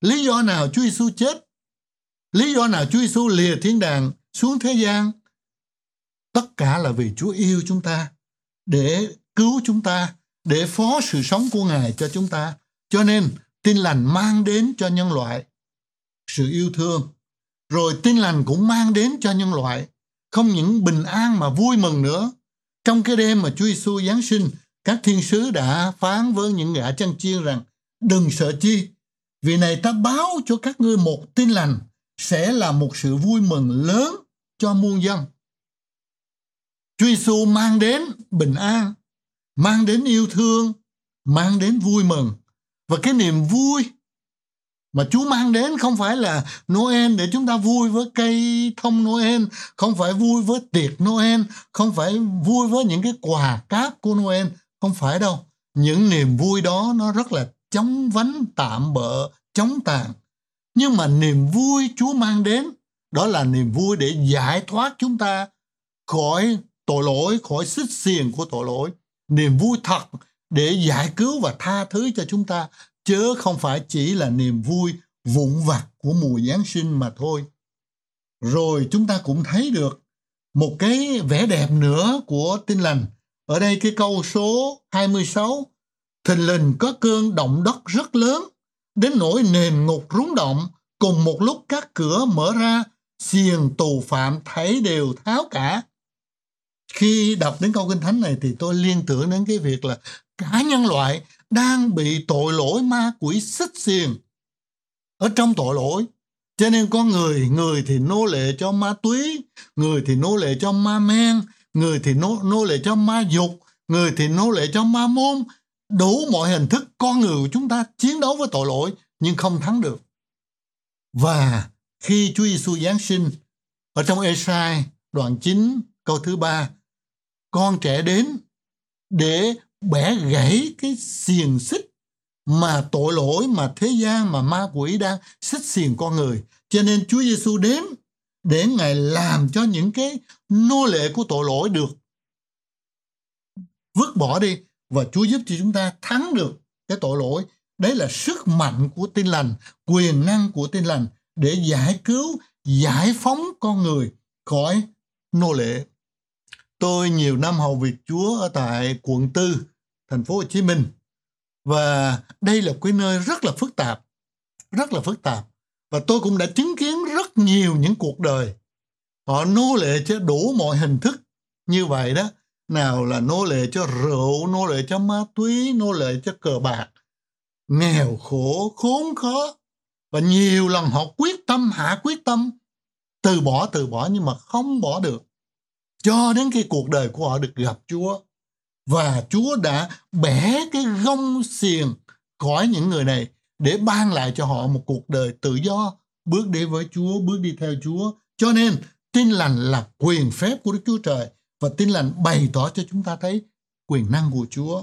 Lý do nào Chúa Giêsu chết? Lý do nào Chúa Giêsu lìa thiên đàng xuống thế gian? Tất cả là vì Chúa yêu chúng ta, để cứu chúng ta, để phó sự sống của Ngài cho chúng ta. Cho nên, tin lành mang đến cho nhân loại sự yêu thương. Rồi tin lành cũng mang đến cho nhân loại. Không những bình an mà vui mừng nữa. Trong cái đêm mà Chúa Giêsu Giáng sinh các thiên sứ đã phán với những gã chăn chiên rằng đừng sợ chi vì này ta báo cho các ngươi một tin lành sẽ là một sự vui mừng lớn cho muôn dân. Chúa Giêsu mang đến bình an mang đến yêu thương mang đến vui mừng. Và cái niềm vui mà Chúa mang đến không phải là Noel để chúng ta vui với cây thông Noel, không phải vui với tiệc Noel, không phải vui với những cái quà cáp của Noel, không phải đâu. Những niềm vui đó nó rất là chóng vánh, tạm bợ, chóng tàn. Nhưng mà niềm vui Chúa mang đến đó là niềm vui để giải thoát chúng ta khỏi tội lỗi, khỏi xích xiềng của tội lỗi. Niềm vui thật để giải cứu và tha thứ cho chúng ta chứ không phải chỉ là niềm vui vụn vặt của mùa Giáng sinh mà thôi. Rồi chúng ta cũng thấy được một cái vẻ đẹp nữa của tin lành. Ở đây cái câu số 26, thình lình có cơn động đất rất lớn, đến nỗi nền ngục rúng động, cùng một lúc các cửa mở ra, xiềng tù phạm thấy đều tháo cả. Khi đọc đến câu kinh thánh này thì tôi liên tưởng đến cái việc là cả nhân loại đang bị tội lỗi ma quỷ xích xiềng ở trong tội lỗi cho nên có người người thì nô lệ cho ma túy người thì nô lệ cho ma men người thì nô, nô lệ cho ma dục người thì nô lệ cho ma môn. Đủ mọi hình thức con người của chúng ta chiến đấu với tội lỗi nhưng không thắng được. Và khi Chúa Giêsu Giáng sinh ở trong Esai đoạn 9 câu thứ ba con trẻ đến để bẻ gãy cái xiềng xích mà tội lỗi mà thế gian mà ma quỷ đang xích xiềng con người. Cho nên Chúa Giêsu đến để ngài làm cho những cái nô lệ của tội lỗi được vứt bỏ đi và Chúa giúp cho chúng ta thắng được cái tội lỗi đấy là sức mạnh của tin lành quyền năng của tin lành để giải cứu giải phóng con người khỏi nô lệ tôi nhiều năm hầu việc Chúa ở tại quận tư thành phố Hồ Chí Minh. Và đây là cái nơi rất là phức tạp, rất là phức tạp. Và tôi cũng đã chứng kiến rất nhiều những cuộc đời. Họ nô lệ cho đủ mọi hình thức như vậy đó. Nào là nô lệ cho rượu, nô lệ cho ma túy, nô lệ cho cờ bạc. Nghèo khổ, khốn khó. Và nhiều lần họ quyết tâm, hạ quyết tâm, từ bỏ, từ bỏ nhưng mà không bỏ được. Cho đến khi cuộc đời của họ được gặp Chúa và Chúa đã bẻ cái gông xiềng khỏi những người này để ban lại cho họ một cuộc đời tự do, bước đi với Chúa, bước đi theo Chúa. Cho nên tin lành là quyền phép của Đức Chúa Trời và tin lành bày tỏ cho chúng ta thấy quyền năng của Chúa.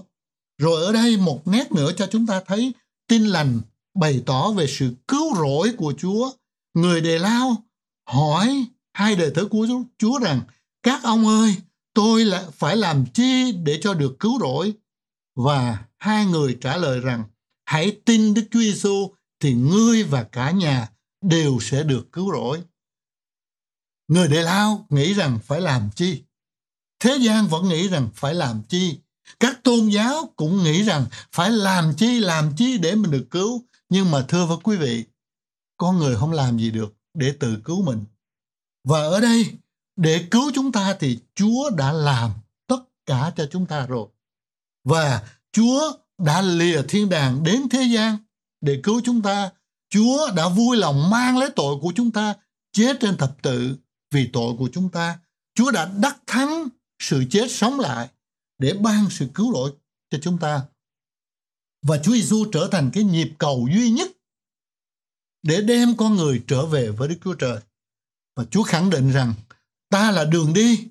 Rồi ở đây một nét nữa cho chúng ta thấy tin lành bày tỏ về sự cứu rỗi của Chúa. Người đề lao hỏi hai đệ tử của Chúa rằng các ông ơi tôi là phải làm chi để cho được cứu rỗi? Và hai người trả lời rằng, hãy tin Đức Chúa Giêsu thì ngươi và cả nhà đều sẽ được cứu rỗi. Người Đề Lao nghĩ rằng phải làm chi? Thế gian vẫn nghĩ rằng phải làm chi? Các tôn giáo cũng nghĩ rằng phải làm chi, làm chi để mình được cứu. Nhưng mà thưa với quý vị, con người không làm gì được để tự cứu mình. Và ở đây để cứu chúng ta thì Chúa đã làm tất cả cho chúng ta rồi. Và Chúa đã lìa thiên đàng đến thế gian để cứu chúng ta. Chúa đã vui lòng mang lấy tội của chúng ta chết trên thập tự vì tội của chúng ta. Chúa đã đắc thắng sự chết sống lại để ban sự cứu rỗi cho chúng ta. Và Chúa Giêsu trở thành cái nhịp cầu duy nhất để đem con người trở về với Đức Chúa Trời. Và Chúa khẳng định rằng ta là đường đi,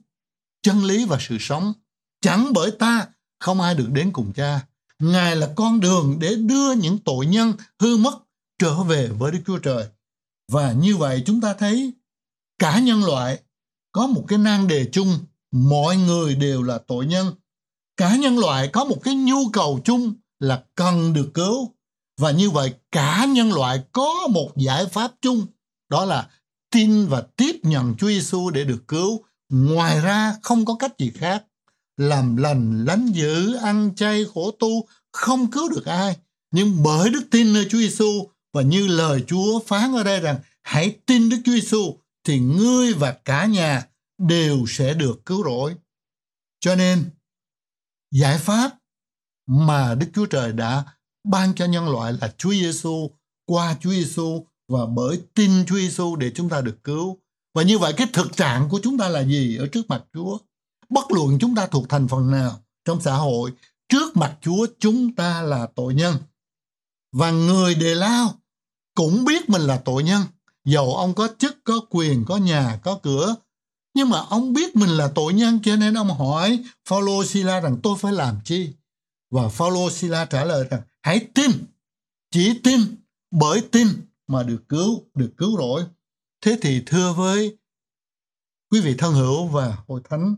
chân lý và sự sống. Chẳng bởi ta không ai được đến cùng cha. Ngài là con đường để đưa những tội nhân hư mất trở về với Đức Chúa Trời. Và như vậy chúng ta thấy cả nhân loại có một cái nan đề chung, mọi người đều là tội nhân. Cả nhân loại có một cái nhu cầu chung là cần được cứu. Và như vậy cả nhân loại có một giải pháp chung, đó là tin và tiếp nhận Chúa Giêsu để được cứu. Ngoài ra không có cách gì khác. Làm lành, lánh dữ, ăn chay, khổ tu, không cứu được ai. Nhưng bởi đức tin nơi Chúa Giêsu và như lời Chúa phán ở đây rằng hãy tin Đức Chúa Giêsu thì ngươi và cả nhà đều sẽ được cứu rỗi. Cho nên giải pháp mà Đức Chúa Trời đã ban cho nhân loại là Chúa Giêsu qua Chúa Giêsu và bởi tin Chúa Giêsu để chúng ta được cứu. Và như vậy cái thực trạng của chúng ta là gì ở trước mặt Chúa? Bất luận chúng ta thuộc thành phần nào trong xã hội, trước mặt Chúa chúng ta là tội nhân. Và người đề lao cũng biết mình là tội nhân. Dầu ông có chức, có quyền, có nhà, có cửa. Nhưng mà ông biết mình là tội nhân cho nên ông hỏi Phaolô Sila rằng tôi phải làm chi? Và Phaolô Sila trả lời rằng hãy tin, chỉ tin, bởi tin mà được cứu, được cứu rỗi. Thế thì thưa với quý vị thân hữu và hội thánh,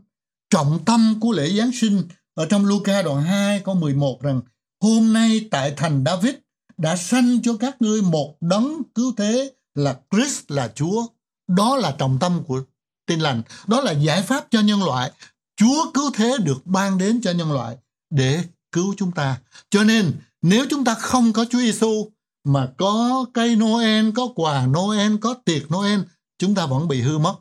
trọng tâm của lễ Giáng sinh ở trong Luca đoạn 2 câu 11 rằng hôm nay tại thành David đã sanh cho các ngươi một đấng cứu thế là Christ là Chúa. Đó là trọng tâm của tin lành. Đó là giải pháp cho nhân loại. Chúa cứu thế được ban đến cho nhân loại để cứu chúng ta. Cho nên nếu chúng ta không có Chúa Giêsu mà có cây Noel, có quà Noel, có tiệc Noel, chúng ta vẫn bị hư mất.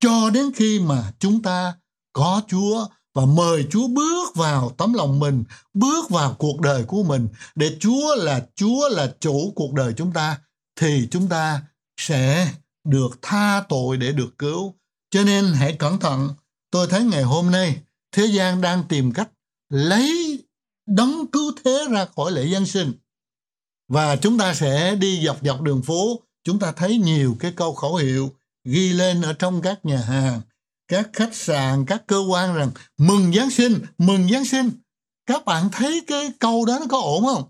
Cho đến khi mà chúng ta có Chúa và mời Chúa bước vào tấm lòng mình, bước vào cuộc đời của mình để Chúa là Chúa là chủ cuộc đời chúng ta thì chúng ta sẽ được tha tội để được cứu. Cho nên hãy cẩn thận. Tôi thấy ngày hôm nay thế gian đang tìm cách lấy đấng cứu thế ra khỏi lễ Giáng sinh. Và chúng ta sẽ đi dọc dọc đường phố, chúng ta thấy nhiều cái câu khẩu hiệu ghi lên ở trong các nhà hàng, các khách sạn, các cơ quan rằng mừng Giáng sinh, mừng Giáng sinh. Các bạn thấy cái câu đó nó có ổn không?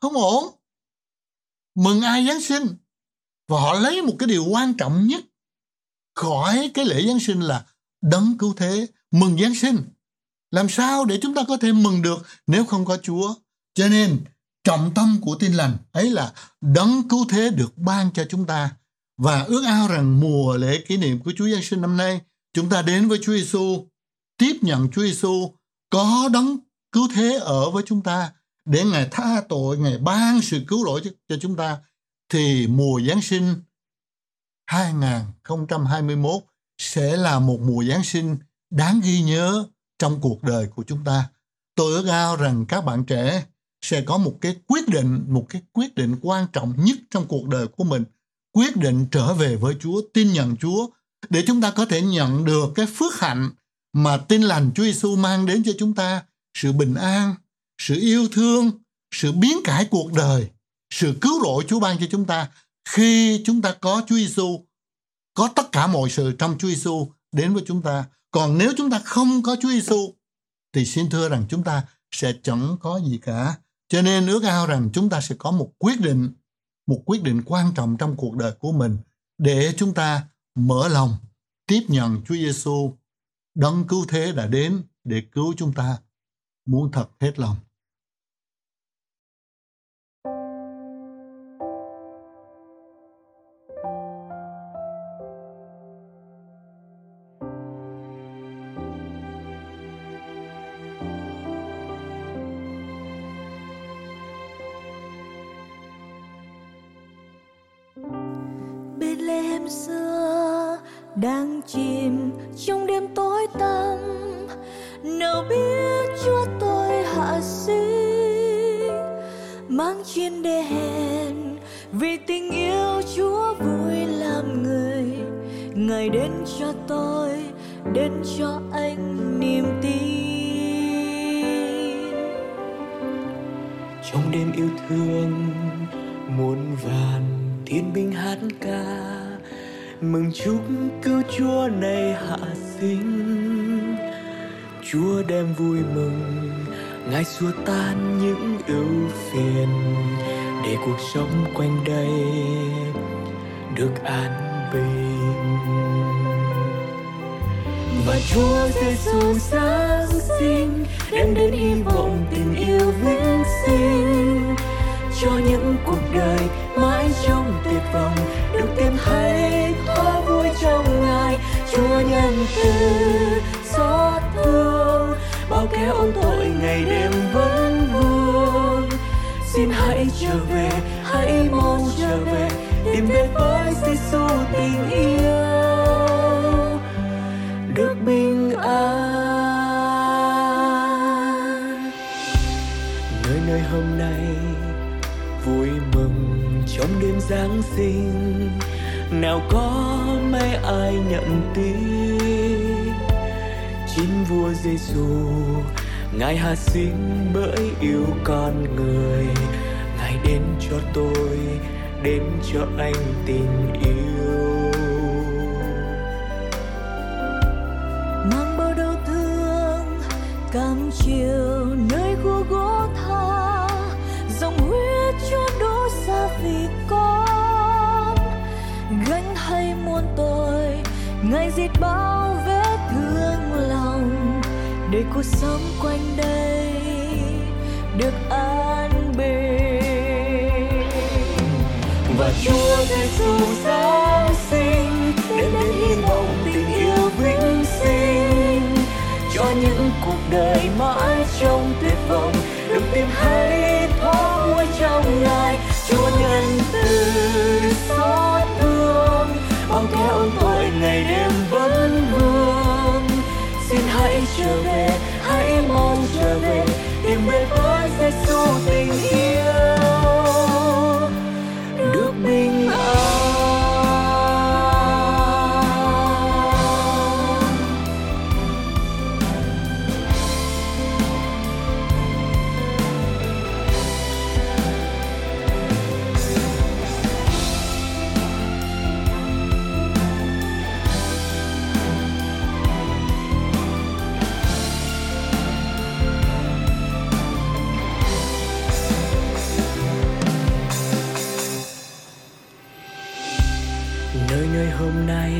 Không ổn. Mừng ai Giáng sinh? Và họ lấy một cái điều quan trọng nhất khỏi cái lễ Giáng sinh là đấng cứu thế, mừng Giáng sinh. Làm sao để chúng ta có thể mừng được nếu không có Chúa? Cho nên trọng tâm của tin lành ấy là đấng cứu thế được ban cho chúng ta và ước ao rằng mùa lễ kỷ niệm của Chúa Giáng sinh năm nay chúng ta đến với Chúa Giêsu tiếp nhận Chúa Giêsu có đấng cứu thế ở với chúng ta để Ngài tha tội, Ngài ban sự cứu rỗi cho, cho chúng ta thì mùa Giáng sinh 2021 sẽ là một mùa Giáng sinh đáng ghi nhớ trong cuộc đời của chúng ta. Tôi ước ao rằng các bạn trẻ sẽ có một cái quyết định, một cái quyết định quan trọng nhất trong cuộc đời của mình. Quyết định trở về với Chúa, tin nhận Chúa để chúng ta có thể nhận được cái phước hạnh mà tin lành Chúa Giêsu mang đến cho chúng ta, sự bình an, sự yêu thương, sự biến cải cuộc đời, sự cứu rỗi Chúa ban cho chúng ta khi chúng ta có Chúa Giêsu, có tất cả mọi sự trong Chúa Giêsu đến với chúng ta. Còn nếu chúng ta không có Chúa Giêsu thì xin thưa rằng chúng ta sẽ chẳng có gì cả. Cho nên ước ao rằng chúng ta sẽ có một quyết định, một quyết định quan trọng trong cuộc đời của mình để chúng ta mở lòng tiếp nhận Chúa Giêsu đấng cứu thế đã đến để cứu chúng ta muốn thật hết lòng. Chuyên đề đèn vì tình yêu chúa vui làm người. Ngài đến cho tôi, đến cho anh niềm tin. Trong đêm yêu thương, muôn vàn thiên binh hát ca, mừng chúc cứu chúa này hạ sinh. Chúa đem vui mừng ngài xua tan những ưu phiền để cuộc sống quanh đây được an bình. Và Chúa Giêsu Giáng sinh đem đến hy vọng trở về. Hãy mau trở về, tìm về với Giêsu tình yêu. Được bình an. Nơi nơi hôm nay, vui mừng trong đêm giáng sinh. Nào có mấy ai nhận tin? Chính vua Giêsu ngài hạ sinh bởi yêu con người đến cho tôi, đến cho anh tình yêu. Mang bao đau thương, cam chiều nơi khu gỗ tha, dòng huyết cho đổ xa vì con. Gánh hay muôn tội, ngày diệt bao vết thương lòng, để cuộc sống Chúa Giêsu Giáng sinh đem đến hy vọng tình yêu vĩnh sinh cho những cuộc đời mãi trong tuyệt vọng. Đừng tìm hãy thoáng vui trong ngài, Chúa nhân từ xót thương. Bao kẻ ôm tội ngày đêm vẫn vương. Xin hãy trở về, hãy mong trở về tìm về với Giêsu nay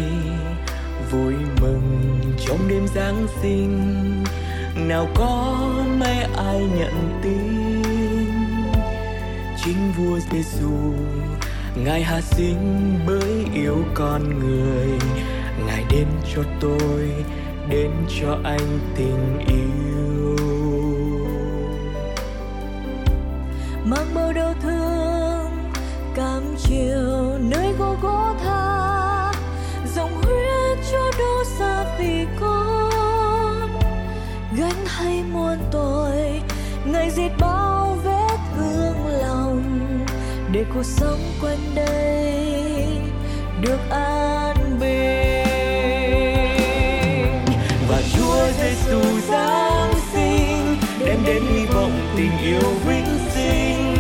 vui mừng trong đêm giáng sinh. Nào có mấy ai nhận tin chính vua Giêsu ngài hạ sinh bởi yêu con người. Ngài đến cho tôi, đến cho anh tình yêu. Cuộc sống quanh đây được an bình. Và Chúa Giêsu Giáng sinh đem đến hy vọng tình yêu vĩnh sinh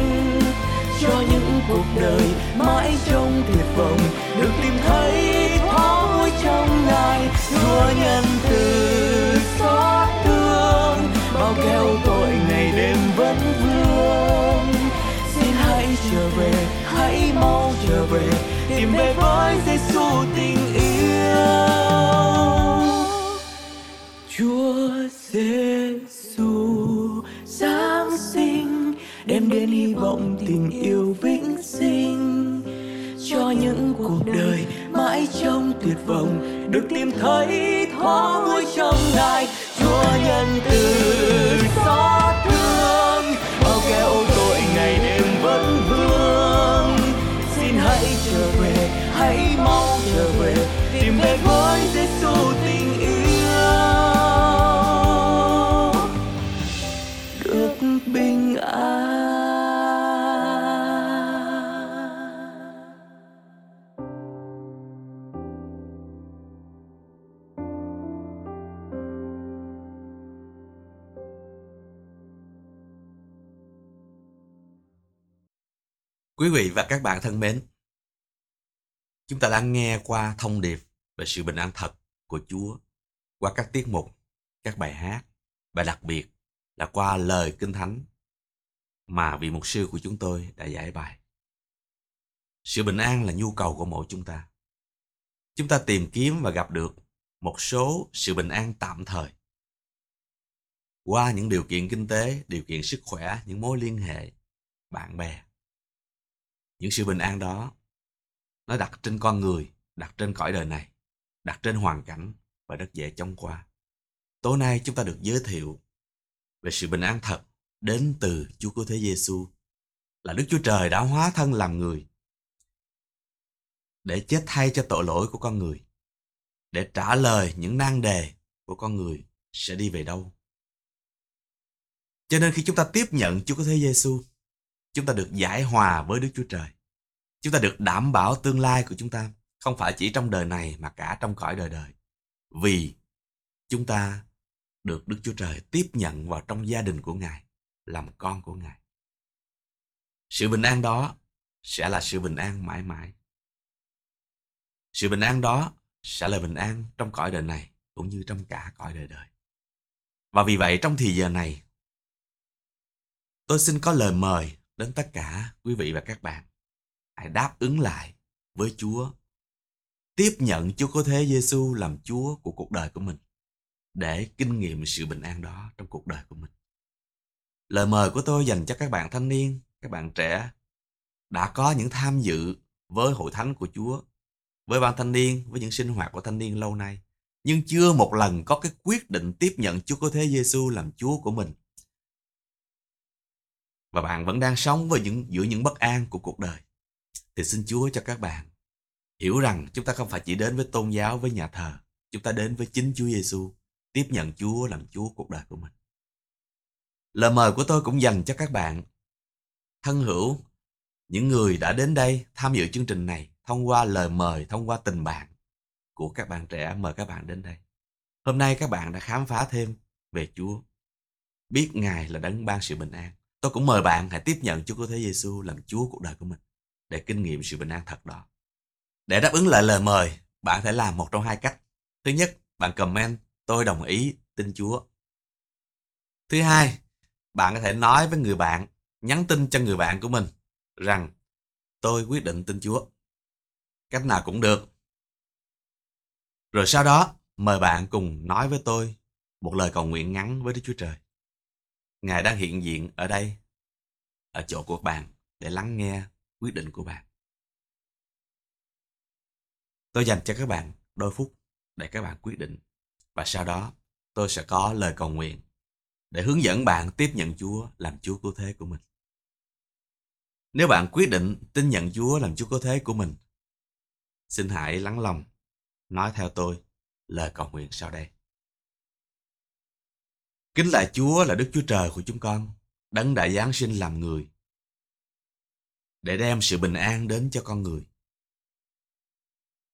cho những cuộc đời mãi trong tuyệt vọng. Được tìm thấy thoáng vui trong ngài, Chúa nhân từ xót thương, bao keo tội ngày đêm vẫn vương. Xin hãy trở về mau trở về, tìm về với Giêsu tình yêu. Chúa Giêsu Giáng sinh, đem đến hy vọng tình yêu vĩnh sinh. Cho những cuộc đời mãi trong tuyệt vọng, được tìm thấy thoáng vui trong ngài Chúa nhân từ hãy mau trở về tìm về với Giêsu tình yêu. Được bình an. Quý vị và các bạn thân mến, chúng ta đã nghe qua thông điệp về sự bình an thật của Chúa qua các tiết mục, các bài hát và đặc biệt là qua lời kinh thánh mà vị mục sư của chúng tôi đã giải bài. Sự bình an là nhu cầu của mỗi chúng ta. Chúng ta tìm kiếm và gặp được một số sự bình an tạm thời qua những điều kiện kinh tế, điều kiện sức khỏe, những mối liên hệ, bạn bè. Những sự bình an đó nó đặt trên con người, đặt trên cõi đời này, đặt trên hoàn cảnh và rất dễ chóng qua. Tối nay chúng ta được giới thiệu về sự bình an thật đến từ Chúa Cứu Thế Giêsu là Đức Chúa Trời đã hóa thân làm người để chết thay cho tội lỗi của con người, để trả lời những nan đề của con người sẽ đi về đâu. Cho nên khi chúng ta tiếp nhận Chúa Cứu Thế Giêsu, chúng ta được giải hòa với Đức Chúa Trời. Chúng ta được đảm bảo tương lai của chúng ta, không phải chỉ trong đời này mà cả trong cõi đời đời. Vì chúng ta được Đức Chúa Trời tiếp nhận vào trong gia đình của Ngài, làm con của Ngài. Sự bình an đó sẽ là sự bình an mãi mãi. Sự bình an đó sẽ là bình an trong cõi đời này cũng như trong cả cõi đời đời. Và vì vậy trong thì giờ này, tôi xin có lời mời đến tất cả quý vị và các bạn. Hãy đáp ứng lại với Chúa. Tiếp nhận Chúa có thế Giêsu làm Chúa của cuộc đời của mình để kinh nghiệm sự bình an đó trong cuộc đời của mình. Lời mời của tôi dành cho các bạn thanh niên, các bạn trẻ đã có những tham dự với hội thánh của Chúa, với ban thanh niên, với những sinh hoạt của thanh niên lâu nay, nhưng chưa một lần có cái quyết định tiếp nhận Chúa có thế Giêsu làm Chúa của mình. Và bạn vẫn đang sống với những giữa những bất an của cuộc đời. Thì xin Chúa cho các bạn hiểu rằng chúng ta không phải chỉ đến với tôn giáo, với nhà thờ, chúng ta đến với chính Chúa Giêsu tiếp nhận Chúa làm Chúa cuộc đời của mình. Lời mời của tôi cũng dành cho các bạn thân hữu, những người đã đến đây tham dự chương trình này thông qua lời mời, thông qua tình bạn của các bạn trẻ mời các bạn đến đây. Hôm nay các bạn đã khám phá thêm về Chúa, biết Ngài là đấng ban sự bình an. Tôi cũng mời bạn hãy tiếp nhận Chúa Cứu Thế Giêsu làm Chúa cuộc đời của mình để kinh nghiệm sự bình an thật đó. Để đáp ứng lại lời mời, bạn phải làm một trong hai cách. Thứ nhất, bạn comment tôi đồng ý tin Chúa. Thứ hai, bạn có thể nói với người bạn, nhắn tin cho người bạn của mình rằng tôi quyết định tin Chúa. Cách nào cũng được. Rồi sau đó, mời bạn cùng nói với tôi một lời cầu nguyện ngắn với Đức Chúa Trời. Ngài đang hiện diện ở đây, ở chỗ của bạn để lắng nghe quyết định của bạn. Tôi dành cho các bạn đôi phút để các bạn quyết định và sau đó tôi sẽ có lời cầu nguyện để hướng dẫn bạn tiếp nhận Chúa làm Chúa cứu thế của mình. Nếu bạn quyết định tin nhận Chúa làm Chúa cứu thế của mình, xin hãy lắng lòng nói theo tôi lời cầu nguyện sau đây. Kính Lạy Chúa là Đức Chúa Trời của chúng con, đấng đã Giáng sinh làm người, để đem sự bình an đến cho con người,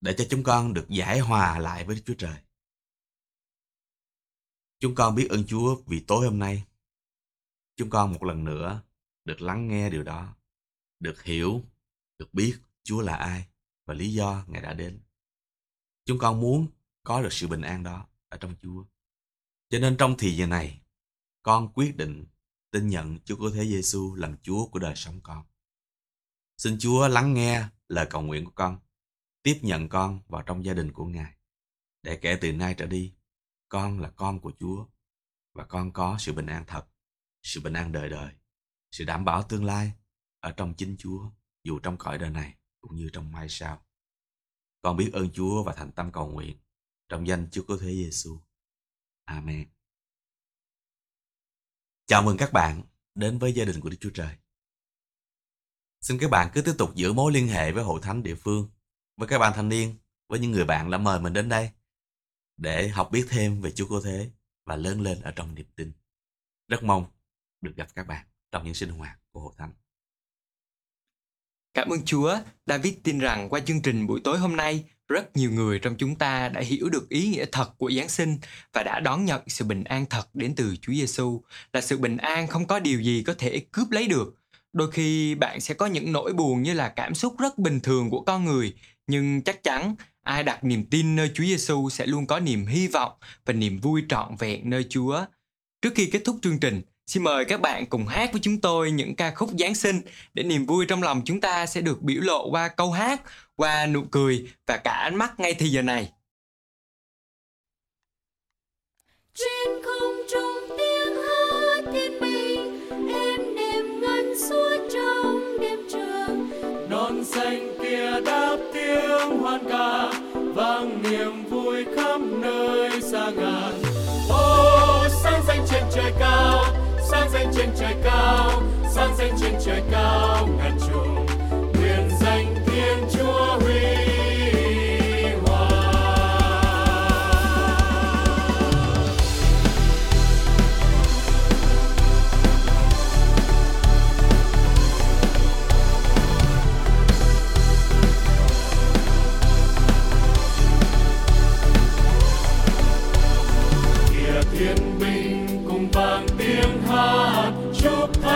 để cho chúng con được giải hòa lại với Đức Chúa Trời. Chúng con biết ơn Chúa vì tối hôm nay chúng con một lần nữa được lắng nghe điều đó, được hiểu, được biết Chúa là ai và lý do Ngài đã đến. Chúng con muốn có được sự bình an đó ở trong Chúa. Cho nên trong thì giờ này, con quyết định tin nhận Chúa Cứu Thế Giêsu làm Chúa của đời sống con. Xin Chúa lắng nghe lời cầu nguyện của con, tiếp nhận con vào trong gia đình của Ngài, để kể từ nay trở đi, con là con của Chúa và con có sự bình an thật, sự bình an đời đời, sự đảm bảo tương lai ở trong chính Chúa, dù trong cõi đời này cũng như trong mai sau. Con biết ơn Chúa và thành tâm cầu nguyện trong danh Chúa Cứu Thế Giêsu. Amen. Chào mừng các bạn đến với gia đình của Đức Chúa Trời. Xin các bạn cứ tiếp tục giữ mối liên hệ với hội thánh địa phương, với các bạn thanh niên, với những người bạn đã mời mình đến đây để học biết thêm về Chúa Cứu Thế và lớn lên ở trong niềm tin. Rất mong được gặp các bạn trong những sinh hoạt của hội thánh. Cảm ơn Chúa, David tin rằng qua chương trình buổi tối hôm nay, rất nhiều người trong chúng ta đã hiểu được ý nghĩa thật của Giáng sinh và đã đón nhận sự bình an thật đến từ Chúa Giêsu là sự bình an không có điều gì có thể cướp lấy được đôi khi bạn sẽ có những nỗi buồn như là cảm xúc rất bình thường của con người nhưng chắc chắn ai đặt niềm tin nơi Chúa Giêsu sẽ luôn có niềm hy vọng và niềm vui trọn vẹn nơi Chúa. Trước khi kết thúc chương trình, xin mời các bạn cùng hát với chúng tôi những ca khúc Giáng sinh để niềm vui trong lòng chúng ta sẽ được biểu lộ qua câu hát, qua nụ cười và cả ánh mắt ngay thì giờ này. trên niềm vui khắp nơi xa ngàn. Ô sáng danh trên trời cao, sáng danh trên trời cao, sáng danh trên trời cao, ngàn trùng.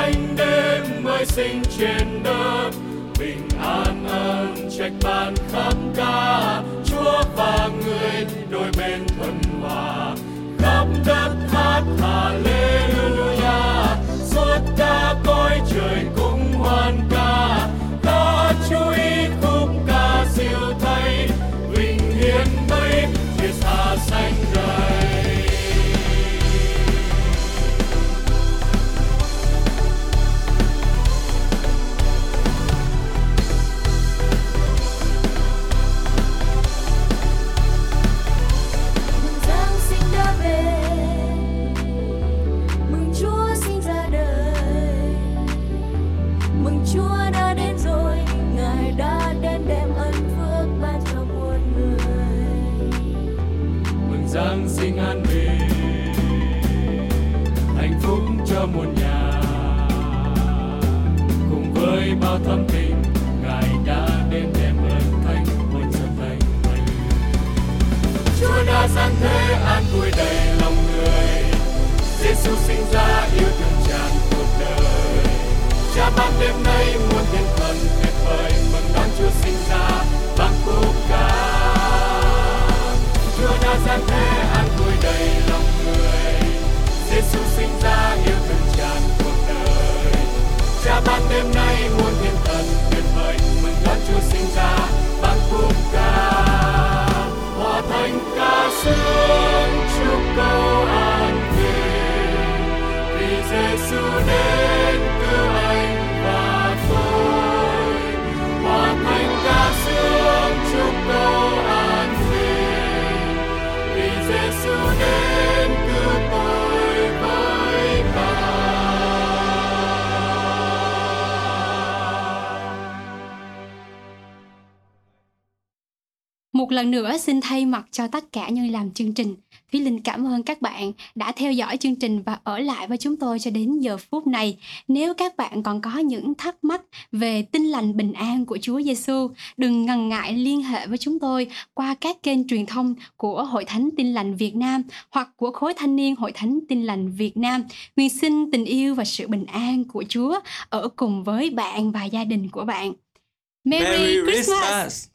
Anh thánh đêm mới sinh trên đất, bình an ơn trách ban khắp ca chúa và người đôi bên thuận hòa. Khắp đất hát hallelujah. Suốt cả cõi trời cũng hoan ca. lần nữa xin thay mặt cho tất cả những làm chương trình, Thúy Linh cảm ơn các bạn đã theo dõi chương trình và ở lại với chúng tôi cho đến giờ phút này. Nếu các bạn còn có những thắc mắc về tin lành bình an của Chúa Giêsu, đừng ngần ngại liên hệ với chúng tôi qua các kênh truyền thông của Hội Thánh Tin lành Việt Nam hoặc của khối thanh niên Hội Thánh Tin lành Việt Nam. Nguyện xin tình yêu và sự bình an của Chúa ở cùng với bạn và gia đình của bạn. Merry, Merry Christmas! Christmas!